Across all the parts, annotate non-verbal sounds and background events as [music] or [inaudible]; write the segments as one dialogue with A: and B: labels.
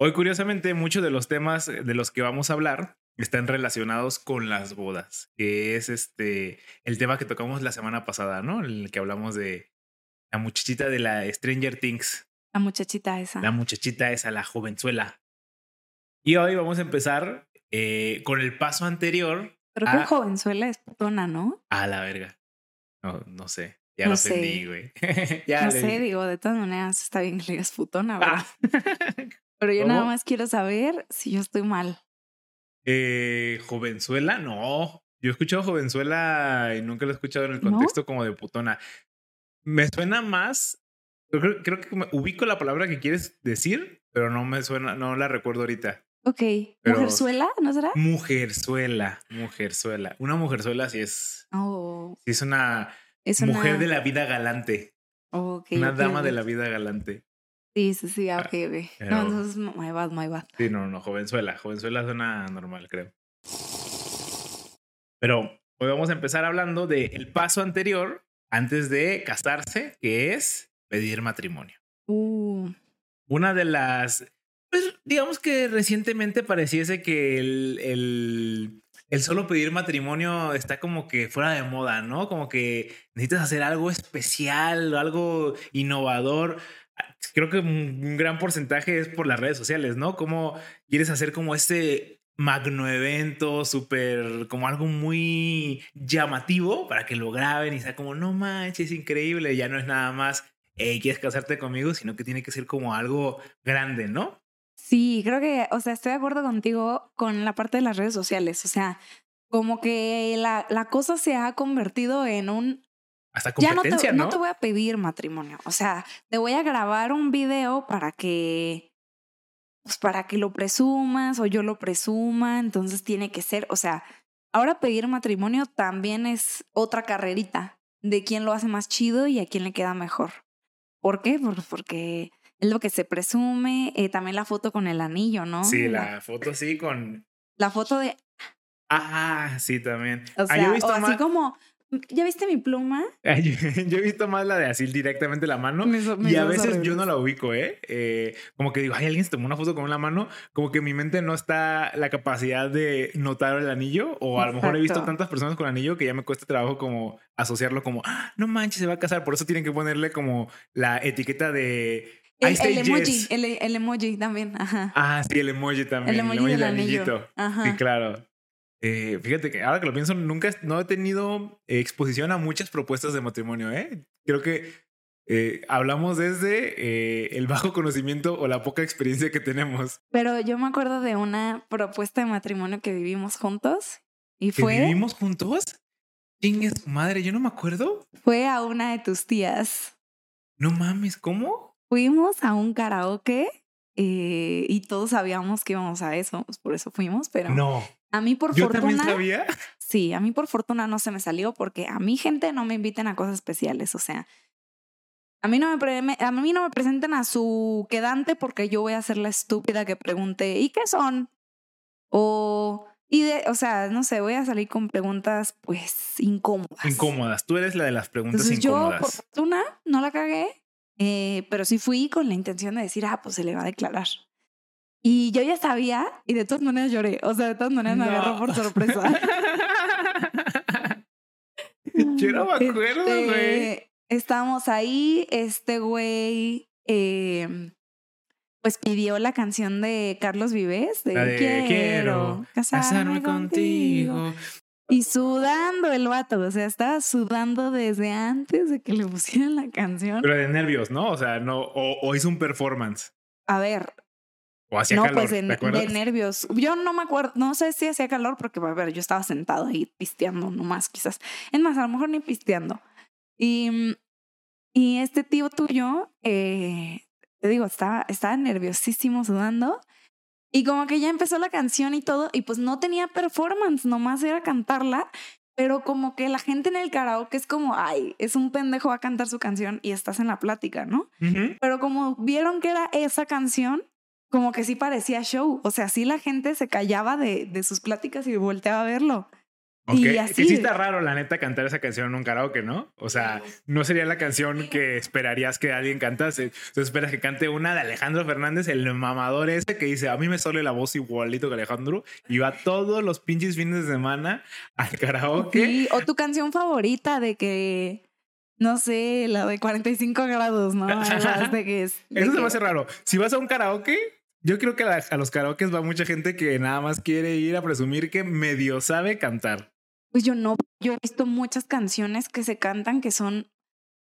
A: Hoy, curiosamente, muchos de los temas de los que vamos a hablar están relacionados con las bodas, que es este el tema que tocamos la semana pasada, ¿no? En el que hablamos de la muchachita de la Stranger Things.
B: La muchachita esa.
A: La muchachita esa, la jovenzuela. Y hoy vamos a empezar eh, con el paso anterior.
B: Creo que jovenzuela es putona, ¿no?
A: A la verga. No, no sé. Ya no lo sé. güey. [laughs]
B: no sé, digo, de todas maneras está bien que le digas putona, ¿verdad? [laughs] Pero yo nada más quiero saber si yo estoy mal.
A: Eh, jovenzuela, no. Yo he escuchado jovenzuela y nunca lo he escuchado en el contexto como de putona. Me suena más. Creo, creo que me ubico la palabra que quieres decir, pero no me suena, no la recuerdo ahorita.
B: Ok. ¿Mujerzuela? ¿No será?
A: Mujerzuela, mujerzuela. Una mujerzuela sí es. Oh. Sí es una mujer de la vida galante. una dama de la vida galante.
B: Sí, sí, sí, ah, ok, ok. no, entonces, my bad, my bad.
A: Sí, no, no, jovenzuela. Jovenzuela suena normal, creo. Pero hoy vamos a empezar hablando del paso anterior antes de casarse, que es pedir matrimonio. Uh. Una de las. Pues digamos que recientemente pareciese que el, el, el solo pedir matrimonio está como que fuera de moda, ¿no? Como que necesitas hacer algo especial, algo innovador creo que un, gran porcentaje es por las redes sociales, ¿no? Como quieres hacer como este magno evento, súper, como algo muy llamativo para que lo graben y sea como, no manches, es increíble, ya no es nada más, quieres casarte conmigo, sino que tiene que ser como algo grande, ¿no?
B: Sí, creo que, o sea, estoy de acuerdo contigo con la parte de las redes sociales, o sea, como que la, la cosa se ha convertido en un
A: ya no te,
B: ¿no? te voy a pedir matrimonio. O sea, te voy a grabar un video para que, pues para que lo presumas o yo lo presuma. Entonces tiene que ser, o sea, ahora pedir matrimonio también es otra carrerita de quién lo hace más chido y a quién le queda mejor. ¿Por qué? Porque es lo que se presume. Eh, también la foto con el anillo, ¿no?
A: Sí, la, foto sí con...
B: La foto de...
A: Ah, sí, también.
B: O sea, o así como ¿Ya viste mi pluma? [laughs]
A: Yo, he visto más la de así directamente la mano y a veces yo no la ubico, ¿eh? ¿eh? Como que digo, ay, alguien se tomó una foto con la mano, como que mi mente no está la capacidad de notar el anillo o a lo mejor he visto tantas personas con anillo que ya me cuesta trabajo como asociarlo como, ah, no manches, se va a casar, por eso tienen que ponerle como la etiqueta de...
B: El, el emoji, el, emoji también, ajá.
A: Ah, sí, el emoji también. El emoji, del, anillito. Sí, claro. Eh, fíjate que ahora que lo pienso, nunca no he tenido exposición a muchas propuestas de matrimonio. ¿eh? Creo que eh, hablamos desde eh, el bajo conocimiento o la poca experiencia que tenemos.
B: Pero yo me acuerdo de una propuesta de matrimonio que vivimos juntos y fue.
A: ¿Vivimos juntos? Chingues, madre, yo no me acuerdo.
B: Fue a una de tus tías.
A: No mames, ¿cómo?
B: Fuimos a un karaoke y todos sabíamos que íbamos a eso, pues por eso fuimos, pero.
A: No.
B: A mí por
A: ¿Yo
B: fortuna.
A: También sabía?
B: Sí, a mí por fortuna no se me salió porque a mi gente no me inviten a cosas especiales. O sea, a mí no me, a mí no me presenten a su quedante porque yo voy a ser la estúpida que pregunte, ¿y qué son? O. Y de, o sea, no sé, voy a salir con preguntas pues incómodas.
A: Incómodas. Tú eres la de las preguntas incómodas.
B: Yo, por fortuna, no la cagué, eh, pero sí fui con la intención de decir, ah, pues se le va a declarar. Y yo ya sabía y de todas maneras lloré. O sea, de todas maneras me agarró por sorpresa. [laughs]
A: yo no me acuerdo, este, güey.
B: estábamos ahí, este güey em, pues pidió la canción de Carlos Vives de, Quiero, casarme, contigo. Y sudando el vato, o sea, estaba sudando desde antes de que le pusieran la canción.
A: Pero de nervios, ¿no? O sea, no, o, o hizo un performance.
B: A ver,
A: ¿O hacía no, pues de,
B: nervios. Yo no me acuerdo, no sé si hacía calor porque, a ver, yo estaba sentado ahí pisteando nomás, quizás. Es más, a lo mejor ni pisteando. Y, y este tío tuyo, eh, te digo, estaba, estaba nerviosísimo sudando. Y como que ya empezó la canción y todo, y pues no tenía performance, nomás era cantarla. Pero como que la gente en el karaoke es como, ay, es un pendejo a cantar su canción y estás en la plática, ¿no? Pero como vieron que era esa canción, como que sí parecía show. O sea, sí la gente se callaba de, de sus pláticas y volteaba a verlo.
A: Y así. Que sí está raro, la neta, cantar esa canción en un karaoke, ¿no? O sea, no sería la canción que esperarías que alguien cantase. Entonces esperas que cante una de Alejandro Fernández, el mamador ese que dice, a mí me sale la voz igualito que Alejandro, y va todos los pinches fines de semana al karaoke.
B: Sí, o tu canción favorita de que no sé, la de 45 grados, ¿no? [laughs] de que es,
A: Eso se me hace raro. Si vas a un karaoke, yo creo que a, los karaoke va mucha gente que nada más quiere ir a presumir que medio sabe cantar.
B: Pues yo no, yo he visto muchas canciones que se cantan que son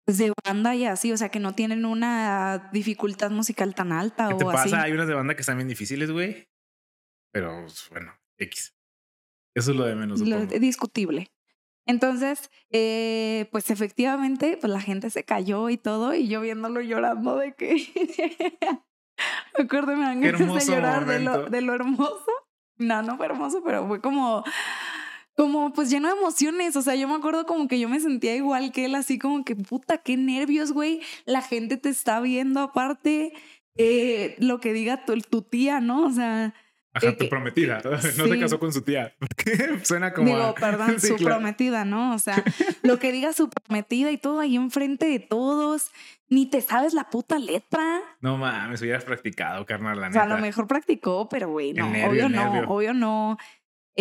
B: de banda y así, o sea, que no tienen una dificultad musical tan alta ¿Qué te pasa?
A: Hay unas de banda que están bien difíciles, güey. Pero pues, bueno, X. Eso es lo de menos. Lo
B: discutible. Entonces, eh, pues efectivamente, pues la gente se cayó y todo, y yo viéndolo llorando de que. [laughs] [laughs] me acuerdo, me dan ganas de llorar de lo, de lo hermoso. No, no fue hermoso, pero fue como como pues lleno de emociones. O sea, yo me acuerdo como que yo me sentía igual que él, así como que puta, qué nervios, güey. La gente te está viendo aparte eh, lo que diga tu, tu tía, ¿no? O sea.
A: Ajá, tu prometida. No [laughs] se casó con su tía. [laughs] Suena como.
B: Digo, perdón, [laughs] su prometida, ¿no? O sea, lo que diga su prometida y todo ahí enfrente de todos. Ni te sabes la puta letra.
A: No mames, hubieras practicado, carnal,
B: la O sea, a lo mejor practicó, pero güey, no, obvio no, obvio no.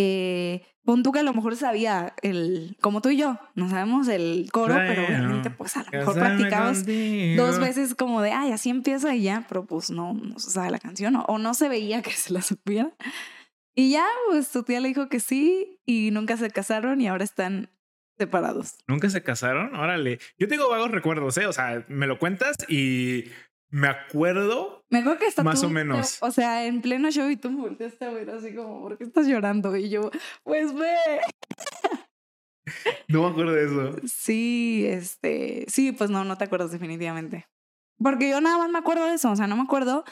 B: Eh, pon tú que a lo mejor sabía el, como tú y yo, no sabemos el coro, pero obviamente pues a lo mejor practicamos dos veces como de, ay, así empieza y ya, pero pues no, no se sabe la canción o, no se veía que se la [laughs] supiera. Y ya, pues tu tía le dijo que sí y nunca se casaron y ahora están separados.
A: ¿Nunca se casaron? Órale. Yo tengo vagos recuerdos, ¿eh? O sea, me lo cuentas y me acuerdo.
B: Me acuerdo que está
A: Más o menos.
B: O sea, en pleno show y tú me volteaste a ver así como, ¿por qué estás llorando? Y yo, pues ve. [laughs]
A: No me acuerdo de eso.
B: Sí, este. Sí, pues no, no te acuerdas definitivamente. Porque yo nada más me acuerdo de eso. O sea, no me acuerdo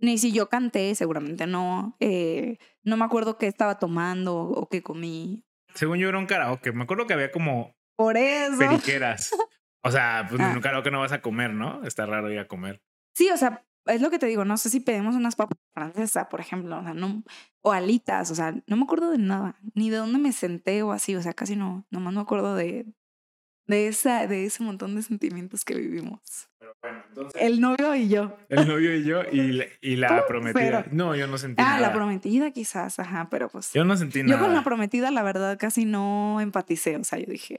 B: ni si yo canté, seguramente no. Eh, no me acuerdo qué estaba tomando o qué comí.
A: Según yo era un karaoke. Me acuerdo que había como.
B: Por eso.
A: Periqueras. O sea, pues en un karaoke no vas a comer, ¿no? Está raro ir a comer.
B: Sí, o sea, es lo que te digo, no sé si pedimos unas papas francesas, por ejemplo, o sea, no, o alitas, o sea, no me acuerdo de nada, ni de dónde me senté o así, o sea, casi no, nomás me acuerdo de, de, esa, de ese montón de sentimientos que vivimos. Pero bueno, entonces, el novio y yo.
A: El novio y yo y, y la prometida. no, yo no sentí nada.
B: Ah, la prometida quizás, ajá, pero pues.
A: Yo no sentí nada.
B: Yo con la prometida, la verdad, casi no empaticé, o sea, yo dije,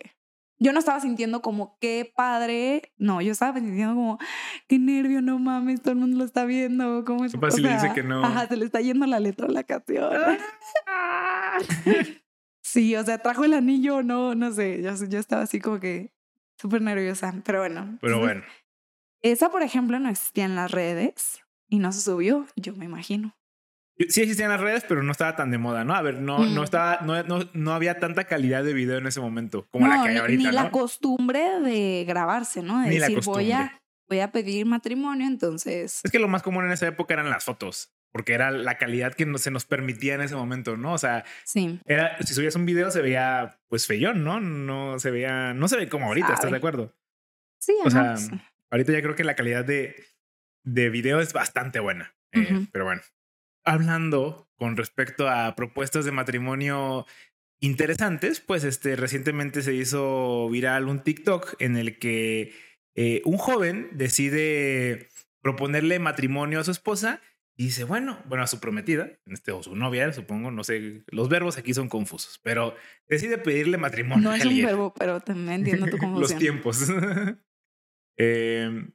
B: yo no estaba sintiendo como qué padre, no, yo estaba sintiendo como qué nervio, no mames, todo el mundo lo está viendo, cómo es.
A: si le dice que no.
B: Ajá, se le está yendo la letra de la canción. [laughs] sí, o sea, trajo el anillo, no, no sé, yo, yo estaba así como que súper nerviosa, pero bueno.
A: Pero bueno.
B: Esa, por ejemplo, no existía en las redes y no se subió, yo me imagino.
A: Sí existían las redes, pero no estaba tan de moda, ¿no? A ver, no, no mm. estaba, no, no, no, había tanta calidad de video en ese momento como la que hay ahorita.
B: Ni la costumbre de grabarse, ¿no? De decir, voy a, voy a pedir matrimonio, entonces.
A: Es que lo más común en esa época eran las fotos, porque era la calidad que no, se nos permitía en ese momento, ¿no? O sea,
B: sí.
A: era, si subías un video se veía pues feyón, ¿no? No se veía, no se ve como ahorita, ¿estás de acuerdo?
B: Sí,
A: o sea, ahorita ya creo que la calidad de, de video es bastante buena. Eh, pero bueno, hablando con respecto a propuestas de matrimonio interesantes, pues este recientemente se hizo viral un TikTok en el que eh, un joven decide proponerle matrimonio a su esposa y dice, bueno, bueno, a su prometida, en este, o su novia, supongo, no sé, los verbos aquí son confusos, pero decide pedirle matrimonio.
B: No es un verbo, pero también entiendo tu [laughs] confusión.
A: los tiempos. [laughs] Em,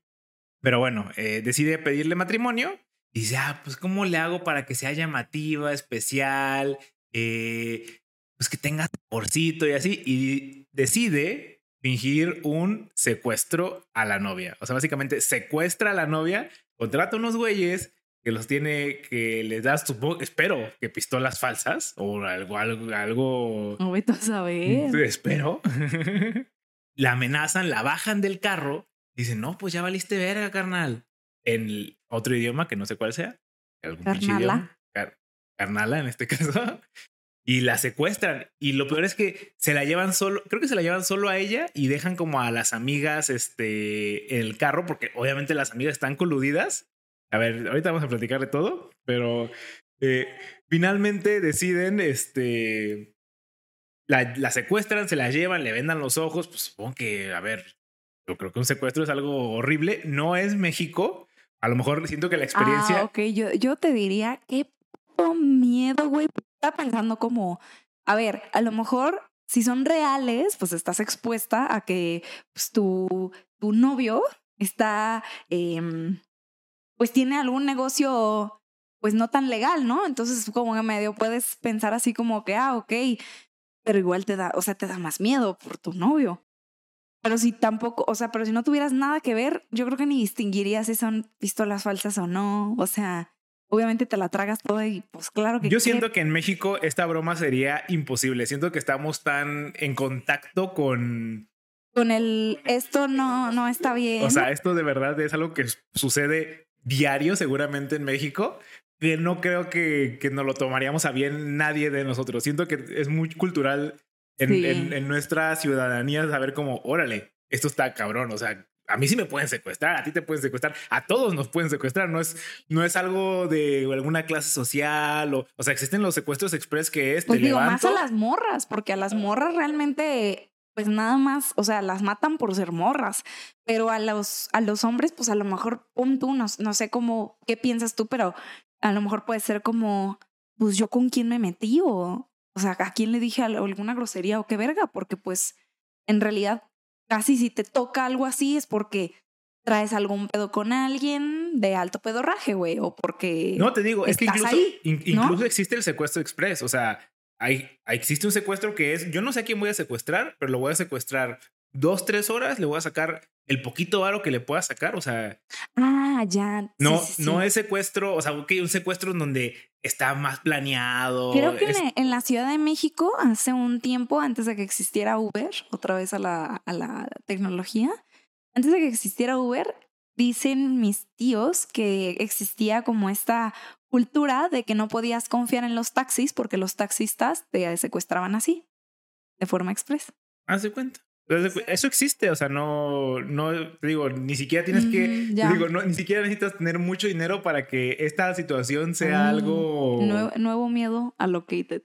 A: pero bueno, eh, decide pedirle matrimonio y dice, ah, pues ¿cómo le hago para que sea llamativa, especial, eh, pues que tenga porcito y así? Y decide fingir un secuestro a la novia. O sea, básicamente secuestra a la novia, contrata unos güeyes que los tiene, que les da, supongo, espero que pistolas falsas o algo, algo, algo.
B: No a saber.
A: Espero. [laughs] la amenazan, la bajan del carro. Dicen, no, pues ya valiste verga, carnal en otro idioma que no sé cuál sea. Algún Carnala. carnala en este [laughs] caso. Y la secuestran. Y lo peor es que se la llevan solo, creo que se la llevan solo a ella y dejan como a las amigas este, en el carro, porque obviamente las amigas están coludidas. A ver, ahorita vamos a platicar de todo, pero eh, finalmente deciden este, la, secuestran, se la llevan, le vendan los ojos, pues supongo que, a ver, yo creo que un secuestro es algo horrible. No es México. A lo mejor siento que la experiencia.
B: Ah, ok, yo, yo te diría, qué miedo, güey. Estaba pensando como, a ver, a lo mejor si son reales, pues estás expuesta a que pues, tu, tu novio está, em, pues tiene algún negocio, pues no tan legal, ¿no? Entonces, como que medio puedes pensar así como que, ah, ok, pero igual te da, o sea, te da más miedo por tu novio. Pero si tampoco, o sea, pero si no tuvieras nada que ver, yo creo que ni distinguirías si son pistolas falsas o no. O sea, obviamente te la tragas toda y pues claro que...
A: Yo siento que en México esta broma sería imposible. Siento que estamos tan en contacto con...
B: Con el... Esto no, no está bien.
A: O sea, esto de verdad es algo que sucede diario seguramente en México, que no creo que, que nos lo tomaríamos a bien nadie de nosotros. Siento que es muy cultural en, en, en nuestra ciudadanía saber como, órale, esto está cabrón, o sea, a mí sí me pueden secuestrar, a ti te pueden secuestrar, a todos nos pueden secuestrar, no es, no es algo de alguna clase social o, o sea, existen los secuestros express que es...
B: Pues digo, más a las morras, porque a las morras realmente, pues nada más, o sea, las matan por ser morras, pero a los, a los hombres, pues a lo mejor, pon tú, no, no sé cómo, qué piensas tú, pero a lo mejor puede ser como, pues yo con quién me metí o, o sea, a quién le dije alguna grosería o qué verga, porque pues en realidad casi si te toca algo así es porque traes algún pedo con alguien de alto pedorraje, güey, o porque.
A: No, te digo, es que incluso, incluso existe el secuestro express. O sea, hay, existe un secuestro que es: yo no sé a quién voy a secuestrar, pero lo voy a secuestrar dos, tres horas, le voy a sacar el poquito aro que le pueda sacar, o sea.
B: Ah, ya.
A: No, no es secuestro, o sea, ok, un secuestro en donde está más planeado.
B: Creo que en la Ciudad de México, hace un tiempo, antes de que existiera Uber, otra vez a la, a la tecnología, antes de que existiera Uber, dicen mis tíos que existía como esta cultura de que no podías confiar en los taxis porque los taxistas te secuestraban así, de forma express.
A: Hace cuenta. Eso existe, o sea, no, no, te digo, ni siquiera tienes que, digo, no, ni siquiera necesitas tener mucho dinero para que esta situación sea mm, algo...
B: Nuevo, miedo allocated.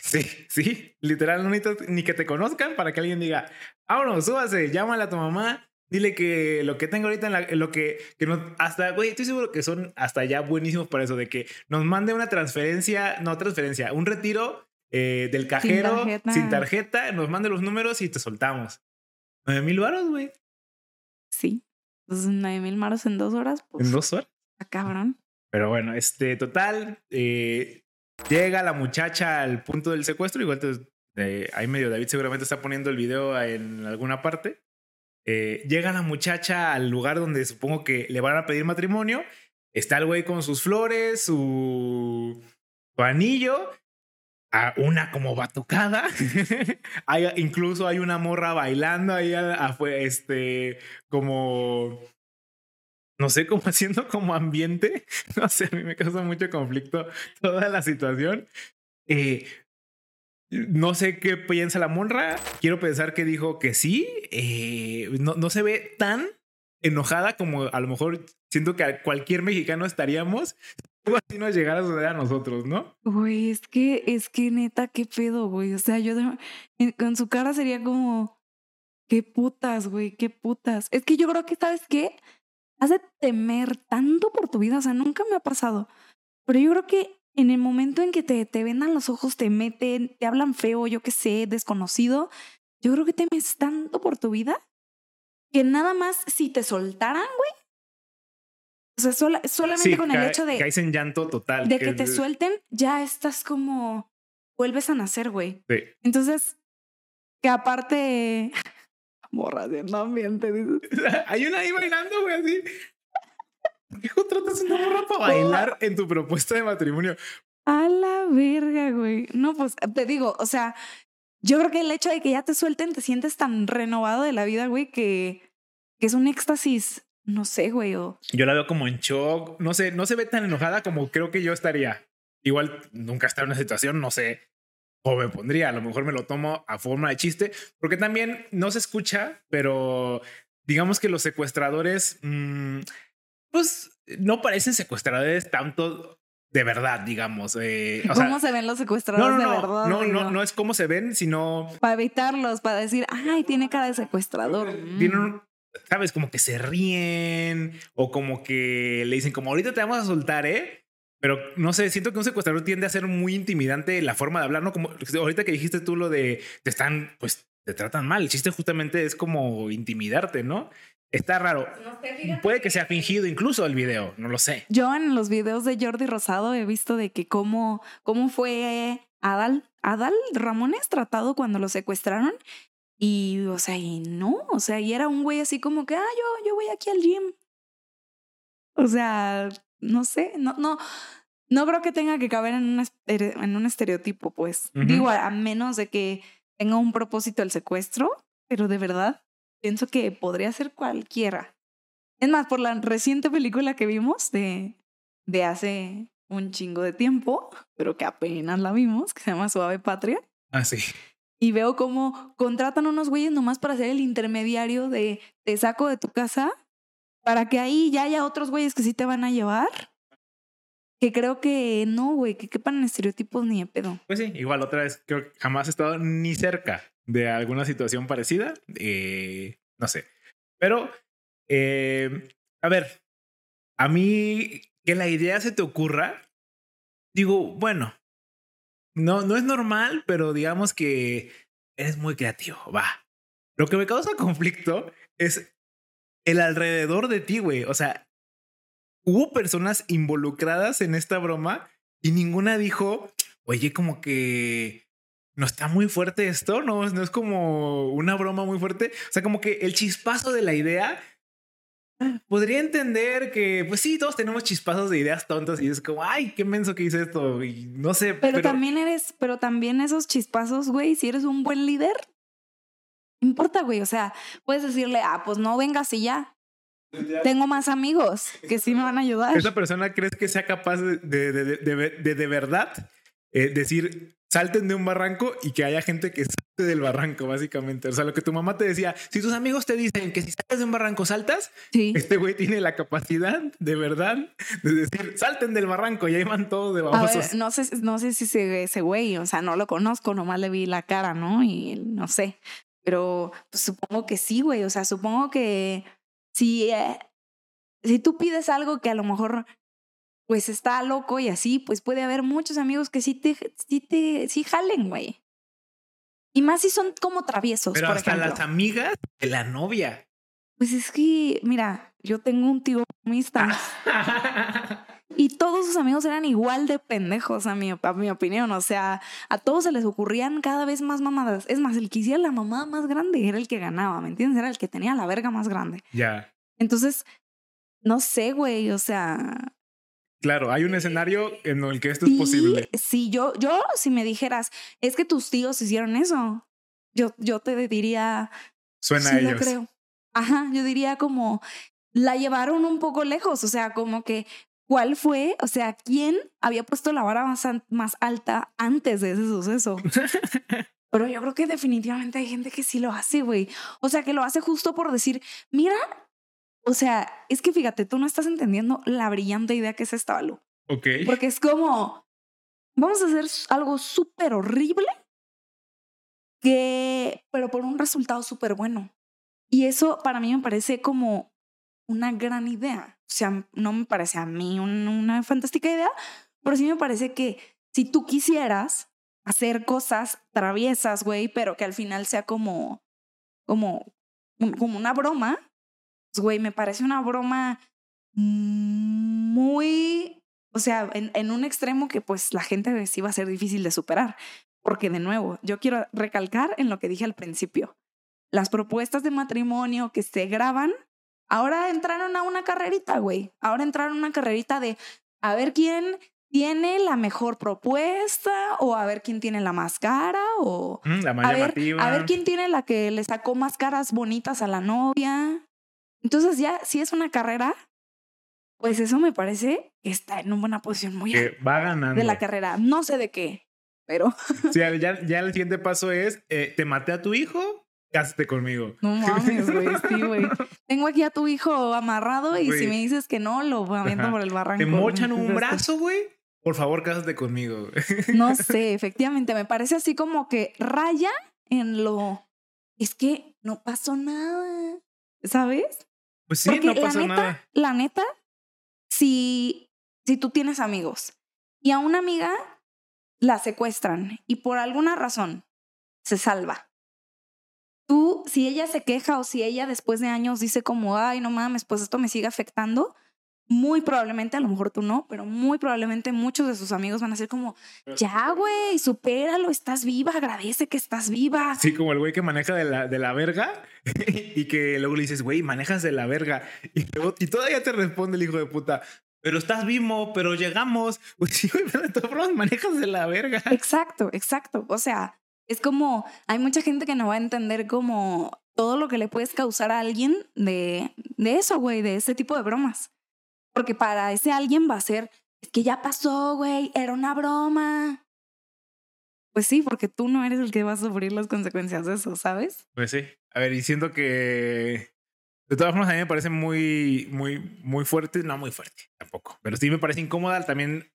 A: Sí, sí, literal, no necesitas ni que te conozcan para que alguien diga, vámonos, súbase, llámale a tu mamá, dile que lo que tengo ahorita en, la, lo que, que no, hasta, güey, estoy seguro que son hasta ya buenísimos para eso, de que nos mande una transferencia, no transferencia, un retiro eh, del cajero sin tarjeta. nos mande los números y te soltamos. Nueve mil varos, güey.
B: Sí. Entonces, nueve mil varos en dos horas.
A: Pues, en dos horas.
B: A cabrón.
A: Pero bueno, este, total, eh, llega la muchacha al punto del secuestro. Igual te, ahí medio David seguramente está poniendo el video en alguna parte. Eh, llega la muchacha al lugar donde supongo que le van a pedir matrimonio. Está el güey con sus flores, su, su anillo a una como batucada. [laughs] hay, incluso hay una morra bailando ahí fue este, como, no sé, como [laughs] haciendo como ambiente. [laughs] No sé, a mí me causa mucho conflicto toda la situación. Eh, no sé qué piensa la monra. Quiero pensar que dijo que sí. Eh, no, no se ve tan enojada como a lo mejor siento que cualquier mexicano estaríamos así nos llegara a nosotros, ¿no?
B: Güey, es que, es que neta, qué pedo, güey. O sea, yo con su cara sería como, qué putas, güey, qué putas. Es que yo creo que, ¿sabes qué? Has de temer tanto por tu vida, o sea, nunca me ha pasado. Pero yo creo que en el momento en que te, te vendan los ojos, te meten, te hablan feo, yo qué sé, desconocido, yo creo que temes tanto por tu vida que nada más si te soltaran, güey, o sea, solamente con el hecho de.
A: Caes en llanto total.
B: De que, te suelten, ya estás como. Vuelves a nacer, güey. Sí. Entonces, que aparte. [laughs] Morra de ambiente. [laughs]
A: Hay una ahí bailando, güey, así. ¿Por qué contratas una morra para bailar en tu propuesta de matrimonio?
B: A la verga, güey. No, pues te digo, o sea, yo creo que el hecho de que ya te suelten, te sientes tan renovado de la vida, güey, que, que es un éxtasis no sé, güey. O...
A: Yo la veo como en shock. No sé, no se ve tan enojada como creo que yo estaría. Igual nunca está en una situación, no sé o me pondría. A lo mejor me lo tomo a forma de chiste, porque también no se escucha, pero digamos que los secuestradores, mmm, pues no parecen secuestradores tanto de verdad, digamos. Eh,
B: ¿Cómo se ven los secuestradores
A: no,
B: de verdad?
A: No, no, no es cómo se ven, sino...
B: Para evitarlos, para decir, ay, tiene cara de secuestrador.
A: Tienen, sabes, como que se ríen o como que le dicen como ahorita te vamos a soltar, ¿eh? Pero no sé, siento que un secuestrador tiende a ser muy intimidante la forma de hablar, ¿no? Como ahorita que dijiste tú lo de te están, pues te tratan mal. El chiste justamente es como intimidarte, ¿no? Está raro. Puede que sea fingido incluso el video, no lo sé.
B: Yo en los videos de Jordi Rosado he visto de que cómo, cómo fue Adal, Adal Ramones tratado cuando lo secuestraron. Y, o sea, y no, o sea, y era un güey así como que, ah, yo, yo voy aquí al gym. O sea, no sé, no, no, no creo que tenga que caber en un, en un estereotipo, pues. Digo, a menos de que tenga un propósito el secuestro, pero de verdad pienso que podría ser cualquiera. Es más, por la reciente película que vimos de, de hace un chingo de tiempo, pero que apenas la vimos, que se llama Suave Patria.
A: Ah, sí.
B: Y veo cómo contratan unos güeyes nomás para ser el intermediario de te saco de tu casa para que ahí ya haya otros güeyes que sí te van a llevar. Que creo que no, güey, que quepan estereotipos ni de pedo.
A: Pues sí, igual otra vez, creo que jamás he estado ni cerca de alguna situación parecida. Eh, no sé. Pero, eh, a ver, a mí que la idea se te ocurra, digo, bueno, no, no es normal, pero digamos que eres muy creativo, va. Lo que me causa [laughs] conflicto es el alrededor de ti, güey. O sea, hubo personas involucradas en esta broma y ninguna dijo, oye, como que no está muy fuerte esto, no, no es como una broma muy fuerte. O sea, como que el chispazo de la idea podría entender que, pues sí, todos tenemos chispazos de ideas tontas y es como, ay, qué menso que hice esto y no sé.
B: Pero, también eres, pero también esos chispazos, güey, si eres un buen líder, importa, güey. O sea, puedes decirle, ah, pues no vengas y ya. Tengo más amigos que sí me van a ayudar.
A: ¿Esa persona crees que sea capaz de de, de, de, de verdad eh, decir, salten de un barranco y que haya gente que salte del barranco, básicamente. O sea, lo que tu mamá te decía, si tus amigos te dicen que si sales de un barranco saltas, este güey tiene la capacidad de verdad de decir, salten del barranco y ahí van todos de babosos.
B: no sé, no sé si ese, ese güey, o sea, no lo conozco, nomás le vi la cara, ¿no? Y no sé. Pero pues, supongo que sí, güey. O sea, supongo que si, eh, si tú pides algo que a lo mejor pues está loco y así, pues puede haber muchos amigos que sí te, sí te, sí jalen, güey. Y más si son como traviesos.
A: Pero hasta las amigas de la novia.
B: Pues es que, mira, yo tengo un tío amistad. [laughs] y todos sus amigos eran igual de pendejos, a mi, a mi opinión. O sea, a todos se les ocurrían cada vez más mamadas. Es más, el que hiciera la mamada más grande era el que ganaba, ¿me entiendes? Era el que tenía la verga más grande.
A: Ya.
B: Entonces, no sé, güey, o sea,
A: Claro, hay un escenario en el que esto es posible.
B: Sí, yo, yo, si me dijeras, es que tus tíos hicieron eso, yo, yo te diría.
A: Suena a ellos.
B: creo. Ajá, yo diría como la llevaron un poco lejos, o sea, como que cuál fue, o sea, quién había puesto la vara más, más alta antes de ese suceso. [laughs] Pero yo creo que definitivamente hay gente que sí lo hace, güey. O sea, que lo hace justo por decir, mira, o sea, es que fíjate, tú no estás entendiendo la brillante idea que es esta, Balu.
A: Ok.
B: Porque es como, vamos a hacer algo súper horrible, que, pero por un resultado súper bueno. Y eso para mí me parece como una gran idea. O sea, no me parece a mí una fantástica idea, pero sí me parece que si tú quisieras hacer cosas traviesas, güey, pero que al final sea como, como, como una broma, güey, me parece una broma muy, o sea, en, en, un extremo que pues la gente sí va a ser difícil de superar. Porque de nuevo, yo quiero recalcar en lo que dije al principio. Las propuestas de matrimonio que se graban, ahora entraron a una carrerita, güey. Ahora entraron a una carrerita de a ver quién tiene la mejor propuesta o a ver quién tiene la más cara o
A: mm, la más
B: a. Ver, a ver quién tiene la que le sacó más caras bonitas a la novia. Entonces ya si es una carrera, pues eso me parece que está en una buena posición muy
A: que va ganando.
B: de la carrera. No sé de qué, pero... [laughs]
A: Sí, ya, ya el siguiente paso es, eh, te maté a tu hijo, cásate conmigo.
B: No [laughs] mames, güey, sí, güey. Tengo aquí a tu hijo amarrado y si me dices que no, lo aviento por el barranco.
A: Te mochan un [laughs] brazo, güey. por favor, cásate conmigo.
B: No sé, efectivamente, me parece así como que raya en lo... Es que no pasó nada, ¿sabes?
A: Pues sí, no pasó nada.
B: La neta, si, si tú tienes amigos y a una amiga la secuestran y por alguna razón se salva. Tú, si ella se queja o si ella después de años dice como, ay, no mames, pues esto me sigue afectando, muy probablemente, a lo mejor tú no, pero muy probablemente muchos de sus amigos van a ser como, ya, güey, supéralo, estás viva, agradece que estás viva.
A: Sí, como el güey que maneja de la, de la verga [laughs] y que luego le dices, güey, manejas de la verga. Y, y todavía te responde el hijo de puta, pero estás vivo, pero llegamos. [laughs] Pues sí, güey, pero de todas manejas de la verga.
B: Exacto, exacto. O sea, es como, hay mucha gente que no va a entender como todo lo que le puedes causar a alguien de, de eso, güey, de ese tipo de bromas. Porque para ese alguien va a ser, que ya pasó, güey, era una broma. Pues sí, porque tú no eres el que va a sufrir las consecuencias de eso, ¿sabes?
A: Pues sí. A ver, y siento que de todas formas, a mí me parece muy, muy, muy fuerte. No muy fuerte tampoco, pero sí me parece incómoda también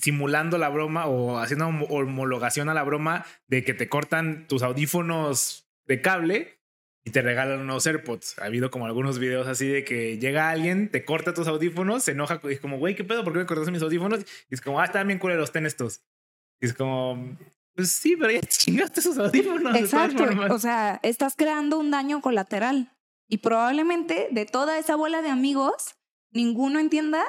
A: simulando la broma o haciendo homologación a la broma de que te cortan tus audífonos de cable y te regalan unos AirPods. Ha habido como algunos videos así de que llega alguien, te corta tus audífonos, se enoja y es como, güey, ¿qué pedo? ¿Por qué me cortaste mis audífonos? Y es como, ah, están bien culeros, ten estos. Y es como, pues sí, pero ya [laughs] chingaste esos audífonos.
B: Exacto. O sea, estás creando un daño colateral. Y probablemente de toda esa bola de amigos, ninguno entienda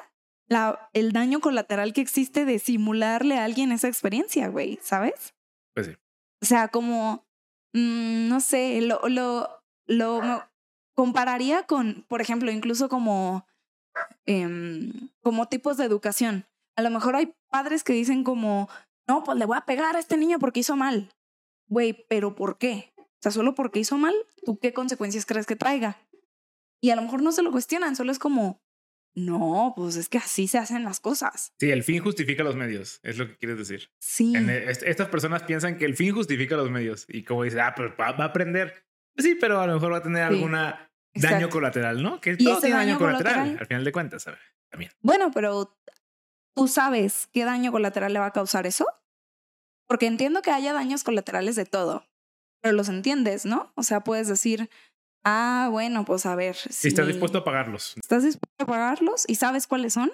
B: la, el daño colateral que existe de simularle a alguien esa experiencia, güey, ¿sabes?
A: Pues sí.
B: O sea, como, mm, no sé, lo, lo, lo compararía con, por ejemplo, incluso como, em, como tipos de educación. A lo mejor hay padres que dicen como, no, pues le voy a pegar a este niño porque hizo mal. Güey, pero ¿por qué? O sea, solo porque hizo mal, ¿tú qué consecuencias crees que traiga? Y a lo mejor no se lo cuestionan, solo es como, no, pues es que así se hacen las cosas.
A: Sí, el fin justifica los medios, es lo que quieres decir.
B: Sí.
A: E, estas personas piensan que el fin justifica los medios y como dice, ah, pero va, a aprender. Sí, pero a lo mejor va a tener alguna daño colateral, ¿no? Que todo tiene daño, colateral, al final de cuentas, ¿sabes? También.
B: Bueno, pero ¿tú sabes qué daño colateral le va a causar eso? Porque entiendo que haya daños colaterales de todo, pero los entiendes, ¿no? O sea, puedes decir, ah, bueno, pues a ver.
A: Si estás dispuesto a pagarlos.
B: ¿Estás dispuesto a pagarlos y sabes cuáles son?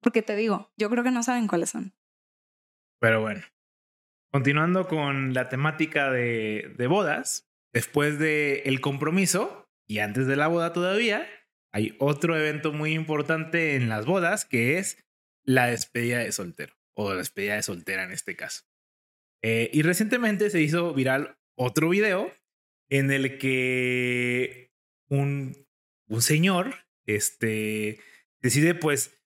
B: Porque te digo, yo creo que no saben cuáles son.
A: Pero bueno, continuando con la temática de, de bodas, después del el compromiso y antes de la boda todavía, hay otro evento muy importante en las bodas que es la despedida de soltero o la despedida de soltera en este caso. Eh, y recientemente se hizo viral otro video en el que un, un señor este, decide pues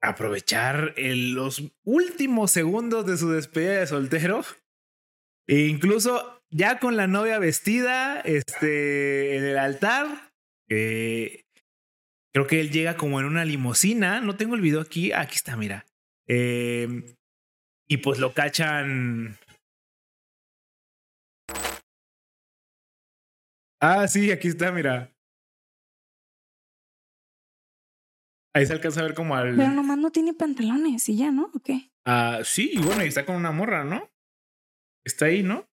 A: aprovechar los últimos segundos de su despedida de soltero e incluso ya con la novia vestida este, en el altar. Eh, creo que él llega como en una limusina. No tengo el video aquí. Aquí está, mira. Eh, y pues lo cachan Ah, sí, aquí está, mira. Ahí se alcanza a ver como al.
B: Pero nomás no tiene pantalones y ya, ¿no? ¿O qué?
A: Ah, sí, y bueno, y está con una morra, ¿no? Está ahí, ¿no?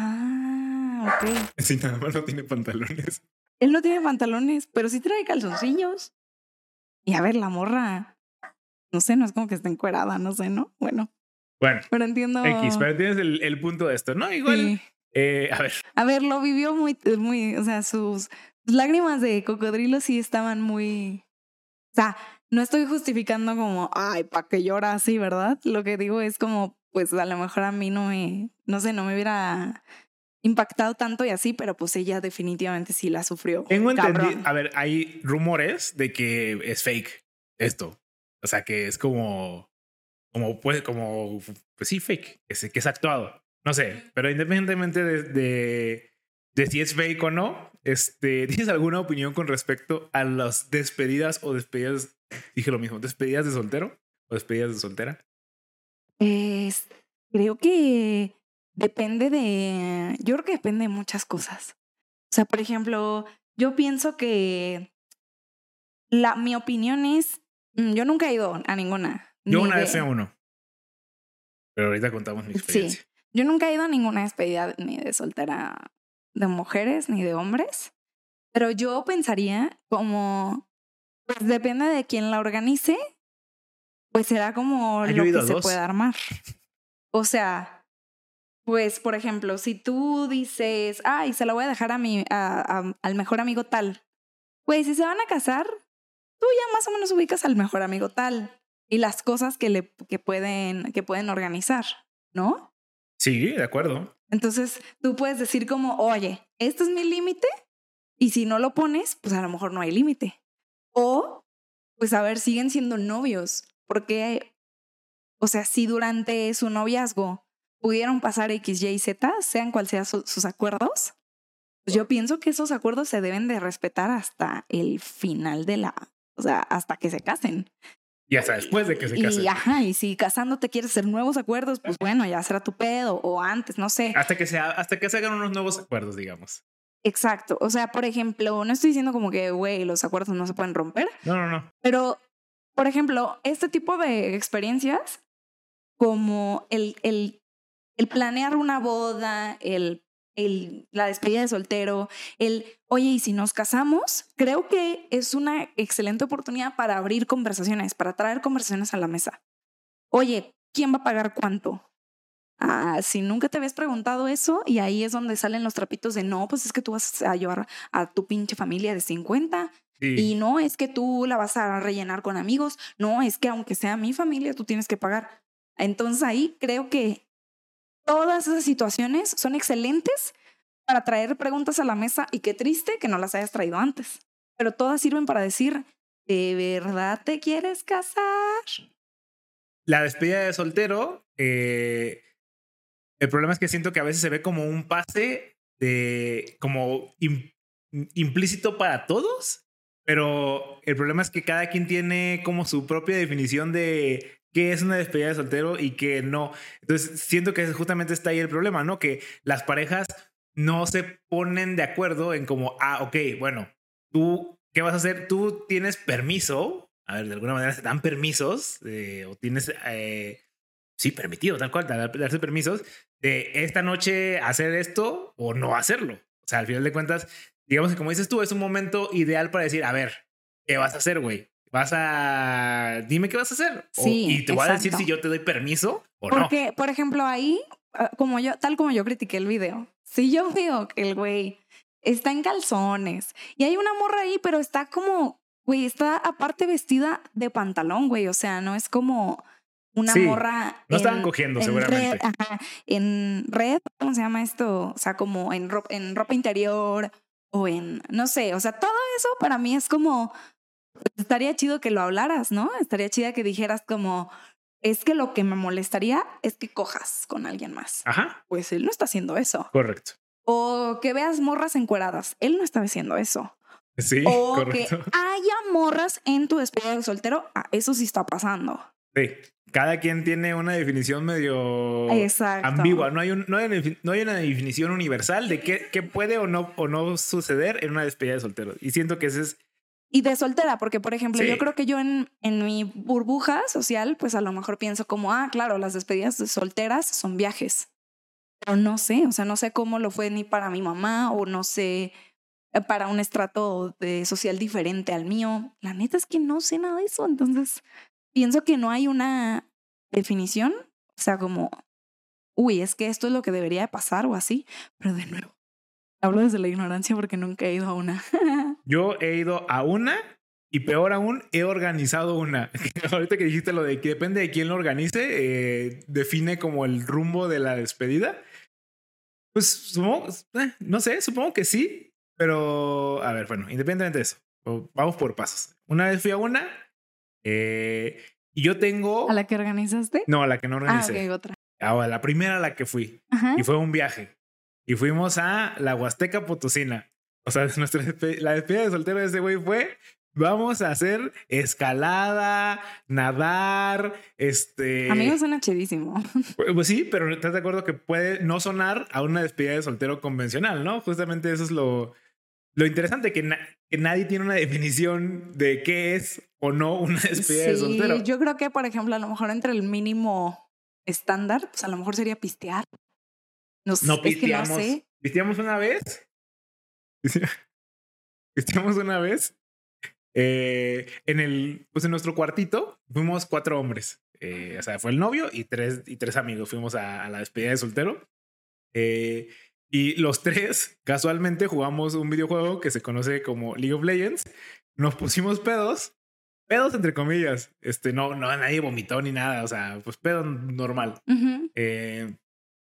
B: Ah, ok.
A: Sí, nada más no tiene pantalones.
B: Él no tiene pantalones, pero sí trae calzoncillos. Y a ver, la morra. No sé, no es como que esté encuerada, no sé, ¿no? Bueno.
A: Bueno.
B: Pero entiendo.
A: X, pero tienes el, el punto de esto, ¿no? Igual. Eh, a ver.
B: A ver, lo vivió muy, muy, o sea, sus, lágrimas de cocodrilo sí estaban muy, o sea, no estoy justificando como, ay, ¿para que llora así, verdad? Lo que digo es como, pues a lo mejor a mí no me, no sé, no me hubiera impactado tanto y así, pero pues ella definitivamente sí la sufrió.
A: Tengo entendido, a ver, hay rumores de que es fake esto. O sea, que es como, como, pues, como, pues sí, fake, que es actuado. No sé, pero independientemente de, de, si es fake o no, este, [laughs] ¿tienes alguna opinión con respecto a las despedidas o despedidas? Dije lo mismo, ¿despedidas de soltero o despedidas de soltera?
B: Es, creo que depende de, yo creo que depende de muchas cosas. O sea, por ejemplo, yo pienso que la, mi opinión es, mm, yo nunca he ido a ninguna
A: Yo una vez fui a uno. Pero ahorita contamos mi experiencia.
B: Sí. Yo nunca he ido a ninguna despedida ni de soltera de mujeres ni de hombres. Pero yo pensaría como, pues depende de quién la organice, pues será como lo que se puede armar. O sea, pues por ejemplo, si tú dices, ay, se la voy a dejar a mi, a, al mejor amigo tal, pues si se van a casar, tú ya más o menos ubicas al mejor amigo tal y las cosas que le que pueden que pueden organizar, ¿no?
A: Sí, de acuerdo.
B: Entonces, tú puedes decir como, "Oye, este es mi límite." Y si no lo pones, pues a lo mejor no hay límite. O pues a ver, siguen siendo novios, porque o sea, si durante su noviazgo pudieron pasar X, Y, Z, sean cual sean sus acuerdos, pues yo pienso que esos acuerdos se deben de respetar hasta el final de la, o sea, hasta que se casen.
A: Y hasta después de que se casen.
B: Y ajá, y si casándote quieres hacer nuevos acuerdos, pues bueno, ya será tu pedo o antes, no sé.
A: Hasta que, sea, hasta que se hagan unos nuevos acuerdos, digamos.
B: Exacto. O sea, por ejemplo, no estoy diciendo como que, güey, los acuerdos no se pueden romper.
A: No, no, no.
B: Pero, por ejemplo, este tipo de experiencias, como el, el, planear una boda, el el, la despedida de soltero, el, oye, ¿y si nos casamos? Creo que es una excelente oportunidad para abrir conversaciones, para traer conversaciones a la mesa. Oye, ¿quién va a pagar cuánto? Ah, si nunca te habías preguntado eso, y ahí es donde salen los trapitos de no, pues es que tú vas a llevar a tu pinche familia de 50. Y no es que tú la vas a rellenar con amigos, no es que aunque sea mi familia, tú tienes que pagar. Entonces ahí creo que Todas esas situaciones son excelentes para traer preguntas a la mesa y qué triste que no las hayas traído antes. Pero todas sirven para decir, ¿de verdad te quieres casar?
A: La despedida de soltero, eh, el problema es que siento que a veces se ve como un pase de, como implícito para todos, pero el problema es que cada quien tiene como su propia definición de qué es una despedida de soltero y qué no. Entonces, siento que justamente está ahí el problema, ¿no? Que las parejas no se ponen de acuerdo en como, ah, ok, bueno, tú, ¿qué vas a hacer? Tú tienes permiso, a ver, de alguna manera se dan permisos, o tienes, eh, sí, permitido, tal cual, darse permisos de esta noche hacer esto o no hacerlo. O sea, al final de cuentas, digamos que como dices tú, es un momento ideal para decir, a ver, ¿qué vas a hacer, güey? vas a. Dime qué vas a hacer. Sí, y te voy a decir si yo te doy permiso o
B: no. Porque, por ejemplo, ahí, ah, como yo, tal como yo critiqué el video, si yo [laughs] veo que el güey está en calzones y hay una morra ahí, pero está como, güey, está aparte vestida de pantalón, güey. O sea, no es como una morra.
A: No estaban cogiendo, seguramente.
B: en red, ¿cómo se llama esto? O sea, como en en ropa interior o en, no sé, o sea, todo eso para mí es como, estaría chido que lo hablaras, ¿no? Estaría chida que dijeras como, es que lo que me molestaría es que cojas con alguien más.
A: Ajá.
B: Pues él no está haciendo eso.
A: Correcto.
B: O que veas morras encueradas. Él no está haciendo eso.
A: Sí,
B: o que haya morras en tu despedida de soltero. Ah, eso sí está pasando.
A: Sí. Cada quien tiene una definición medio ambigua. No hay, un, no, hay, no hay, una definición universal de qué, qué puede o no, o no suceder en una despedida de soltero. Y siento que ese es
B: y de soltera, porque por ejemplo, yo creo que yo en, en mi burbuja social, pues a lo mejor pienso como, ah, claro, las despedidas de solteras son viajes. Pero no sé, o sea, no sé cómo lo fue ni para mi mamá o no sé eh, para un estrato de social diferente al mío. La neta es que no sé nada de eso, entonces pienso que no hay una definición, o sea, como, uy, es que esto es lo que debería de pasar o así, pero de nuevo, Hablo desde la ignorancia porque nunca he ido a una. [laughs]
A: Yo he ido a una y peor aún, he organizado una. [laughs] Ahorita que dijiste lo de que depende de quién lo organice, eh, define como el rumbo de la despedida. Pues supongo, eh, no sé, supongo que sí, pero a ver, bueno, independientemente de eso, vamos por pasos. Una vez fui a una eh, y yo tengo.
B: ¿A la que organizaste?
A: No, a la que no organicé.
B: Ah, ok, otra.
A: A la primera a la que fui. Y fue un viaje y fuimos a la Huasteca Potosina. O sea, [laughs] nuestra, la despedida de soltero de ese güey fue Vamos a hacer escalada, nadar, este...
B: Amigos, suena chidísimo. [laughs]
A: Pues, pues, sí, pero estás de acuerdo que puede no sonar a una despedida de soltero convencional, ¿no? Justamente eso es lo, lo interesante que, que nadie tiene una definición de qué es o no una [laughs] despedida de soltero.
B: Yo creo que, por ejemplo, a lo mejor entre el mínimo estándar, pues a lo mejor sería pistear.
A: No, no pisteamos. Pisteamos una vez. [laughs] Pisteamos una vez. Eh, en el, pues en nuestro cuartito fuimos cuatro hombres. Eh, o sea, fue el novio y tres, y tres amigos. Fuimos a, a la despedida de soltero. Eh, y los tres, casualmente, jugamos un videojuego que se conoce como League of Legends. Nos pusimos pedos, pedos entre comillas. Este, no, no, nadie vomitó ni nada. O sea, pues pedo normal. Eh,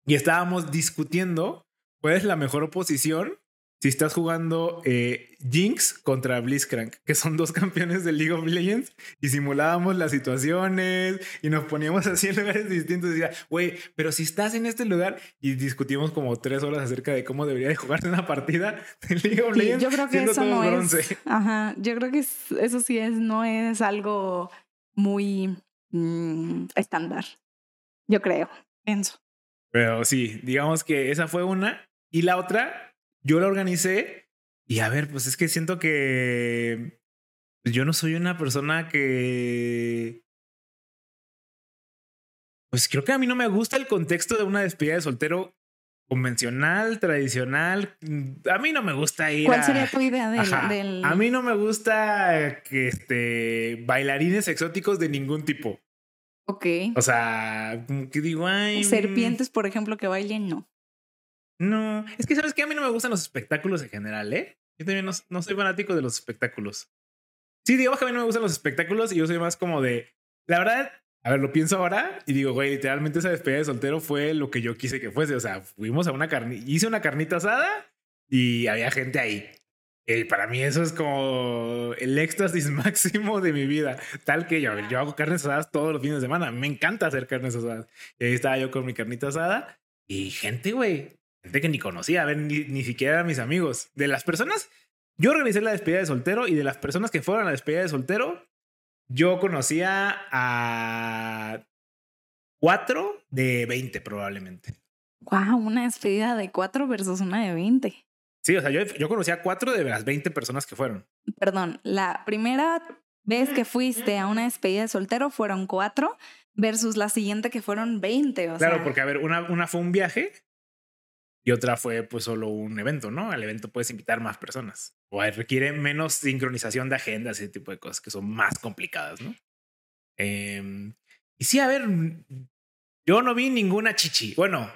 A: y estábamos discutiendo cuál es la mejor oposición si estás jugando eh, Jinx contra Blitzcrank, que son dos [laughs] campeones de League of Legends, y simulábamos las situaciones y nos poníamos así en lugares distintos. Y decía, güey, pero si estás en este lugar y discutimos como tres horas acerca de cómo debería de jugarse una partida de League of Legends.
B: yo creo que eso no es. [laughs] Ajá, yo creo que eso sí es, no es algo muy mm, estándar. Yo creo, pienso.
A: Pero sí, digamos que esa fue una. Y la otra, yo la organicé y a ver, pues es que siento que yo no soy una persona que... Pues creo que a mí no me gusta el contexto de una despedida de soltero convencional, tradicional. A mí no me gusta ir.
B: ¿Cuál sería tu idea del,
A: A mí no me gusta que este bailarines exóticos de ningún tipo.
B: Ok.
A: O sea, como que digo, ay.
B: Serpientes, por ejemplo, que bailen, no.
A: No, es que sabes que a mí no me gustan los espectáculos en general, ¿eh? Yo también no, soy fanático de los espectáculos. Sí, digamos que a mí no me gustan los espectáculos y yo soy más como de. La verdad, a ver, lo pienso ahora y digo, güey, literalmente esa despedida de soltero fue lo que yo quise que fuese. O sea, fuimos a una carne, hice una carnita asada y había gente ahí. Para mí eso es como el éxtasis [laughs] máximo de mi vida. Tal que yo, yo hago carnes asadas todos los fines de semana. Me encanta hacer carnes asadas. Y ahí estaba yo con mi carnita asada y gente, güey, gente que ni conocía, a ver, ni, ni siquiera mis amigos. De las personas, yo organicé la despedida de soltero y de las personas que fueron a la despedida de soltero, yo conocía a cuatro de 20 probablemente.
B: Wow, una despedida de cuatro versus una de 20.
A: Sí, o sea, yo, yo conocía a cuatro de las 20 personas que fueron.
B: Perdón, la primera vez que fuiste a una despedida de soltero fueron cuatro versus la siguiente que fueron 20. O
A: claro, porque a ver, una, una fue un viaje y otra fue pues solo un evento, ¿no? Al evento puedes invitar más personas o requiere menos sincronización de agendas ese tipo de cosas que son más complicadas, ¿no? Em, y sí, a ver, yo no vi ninguna chichi. Bueno,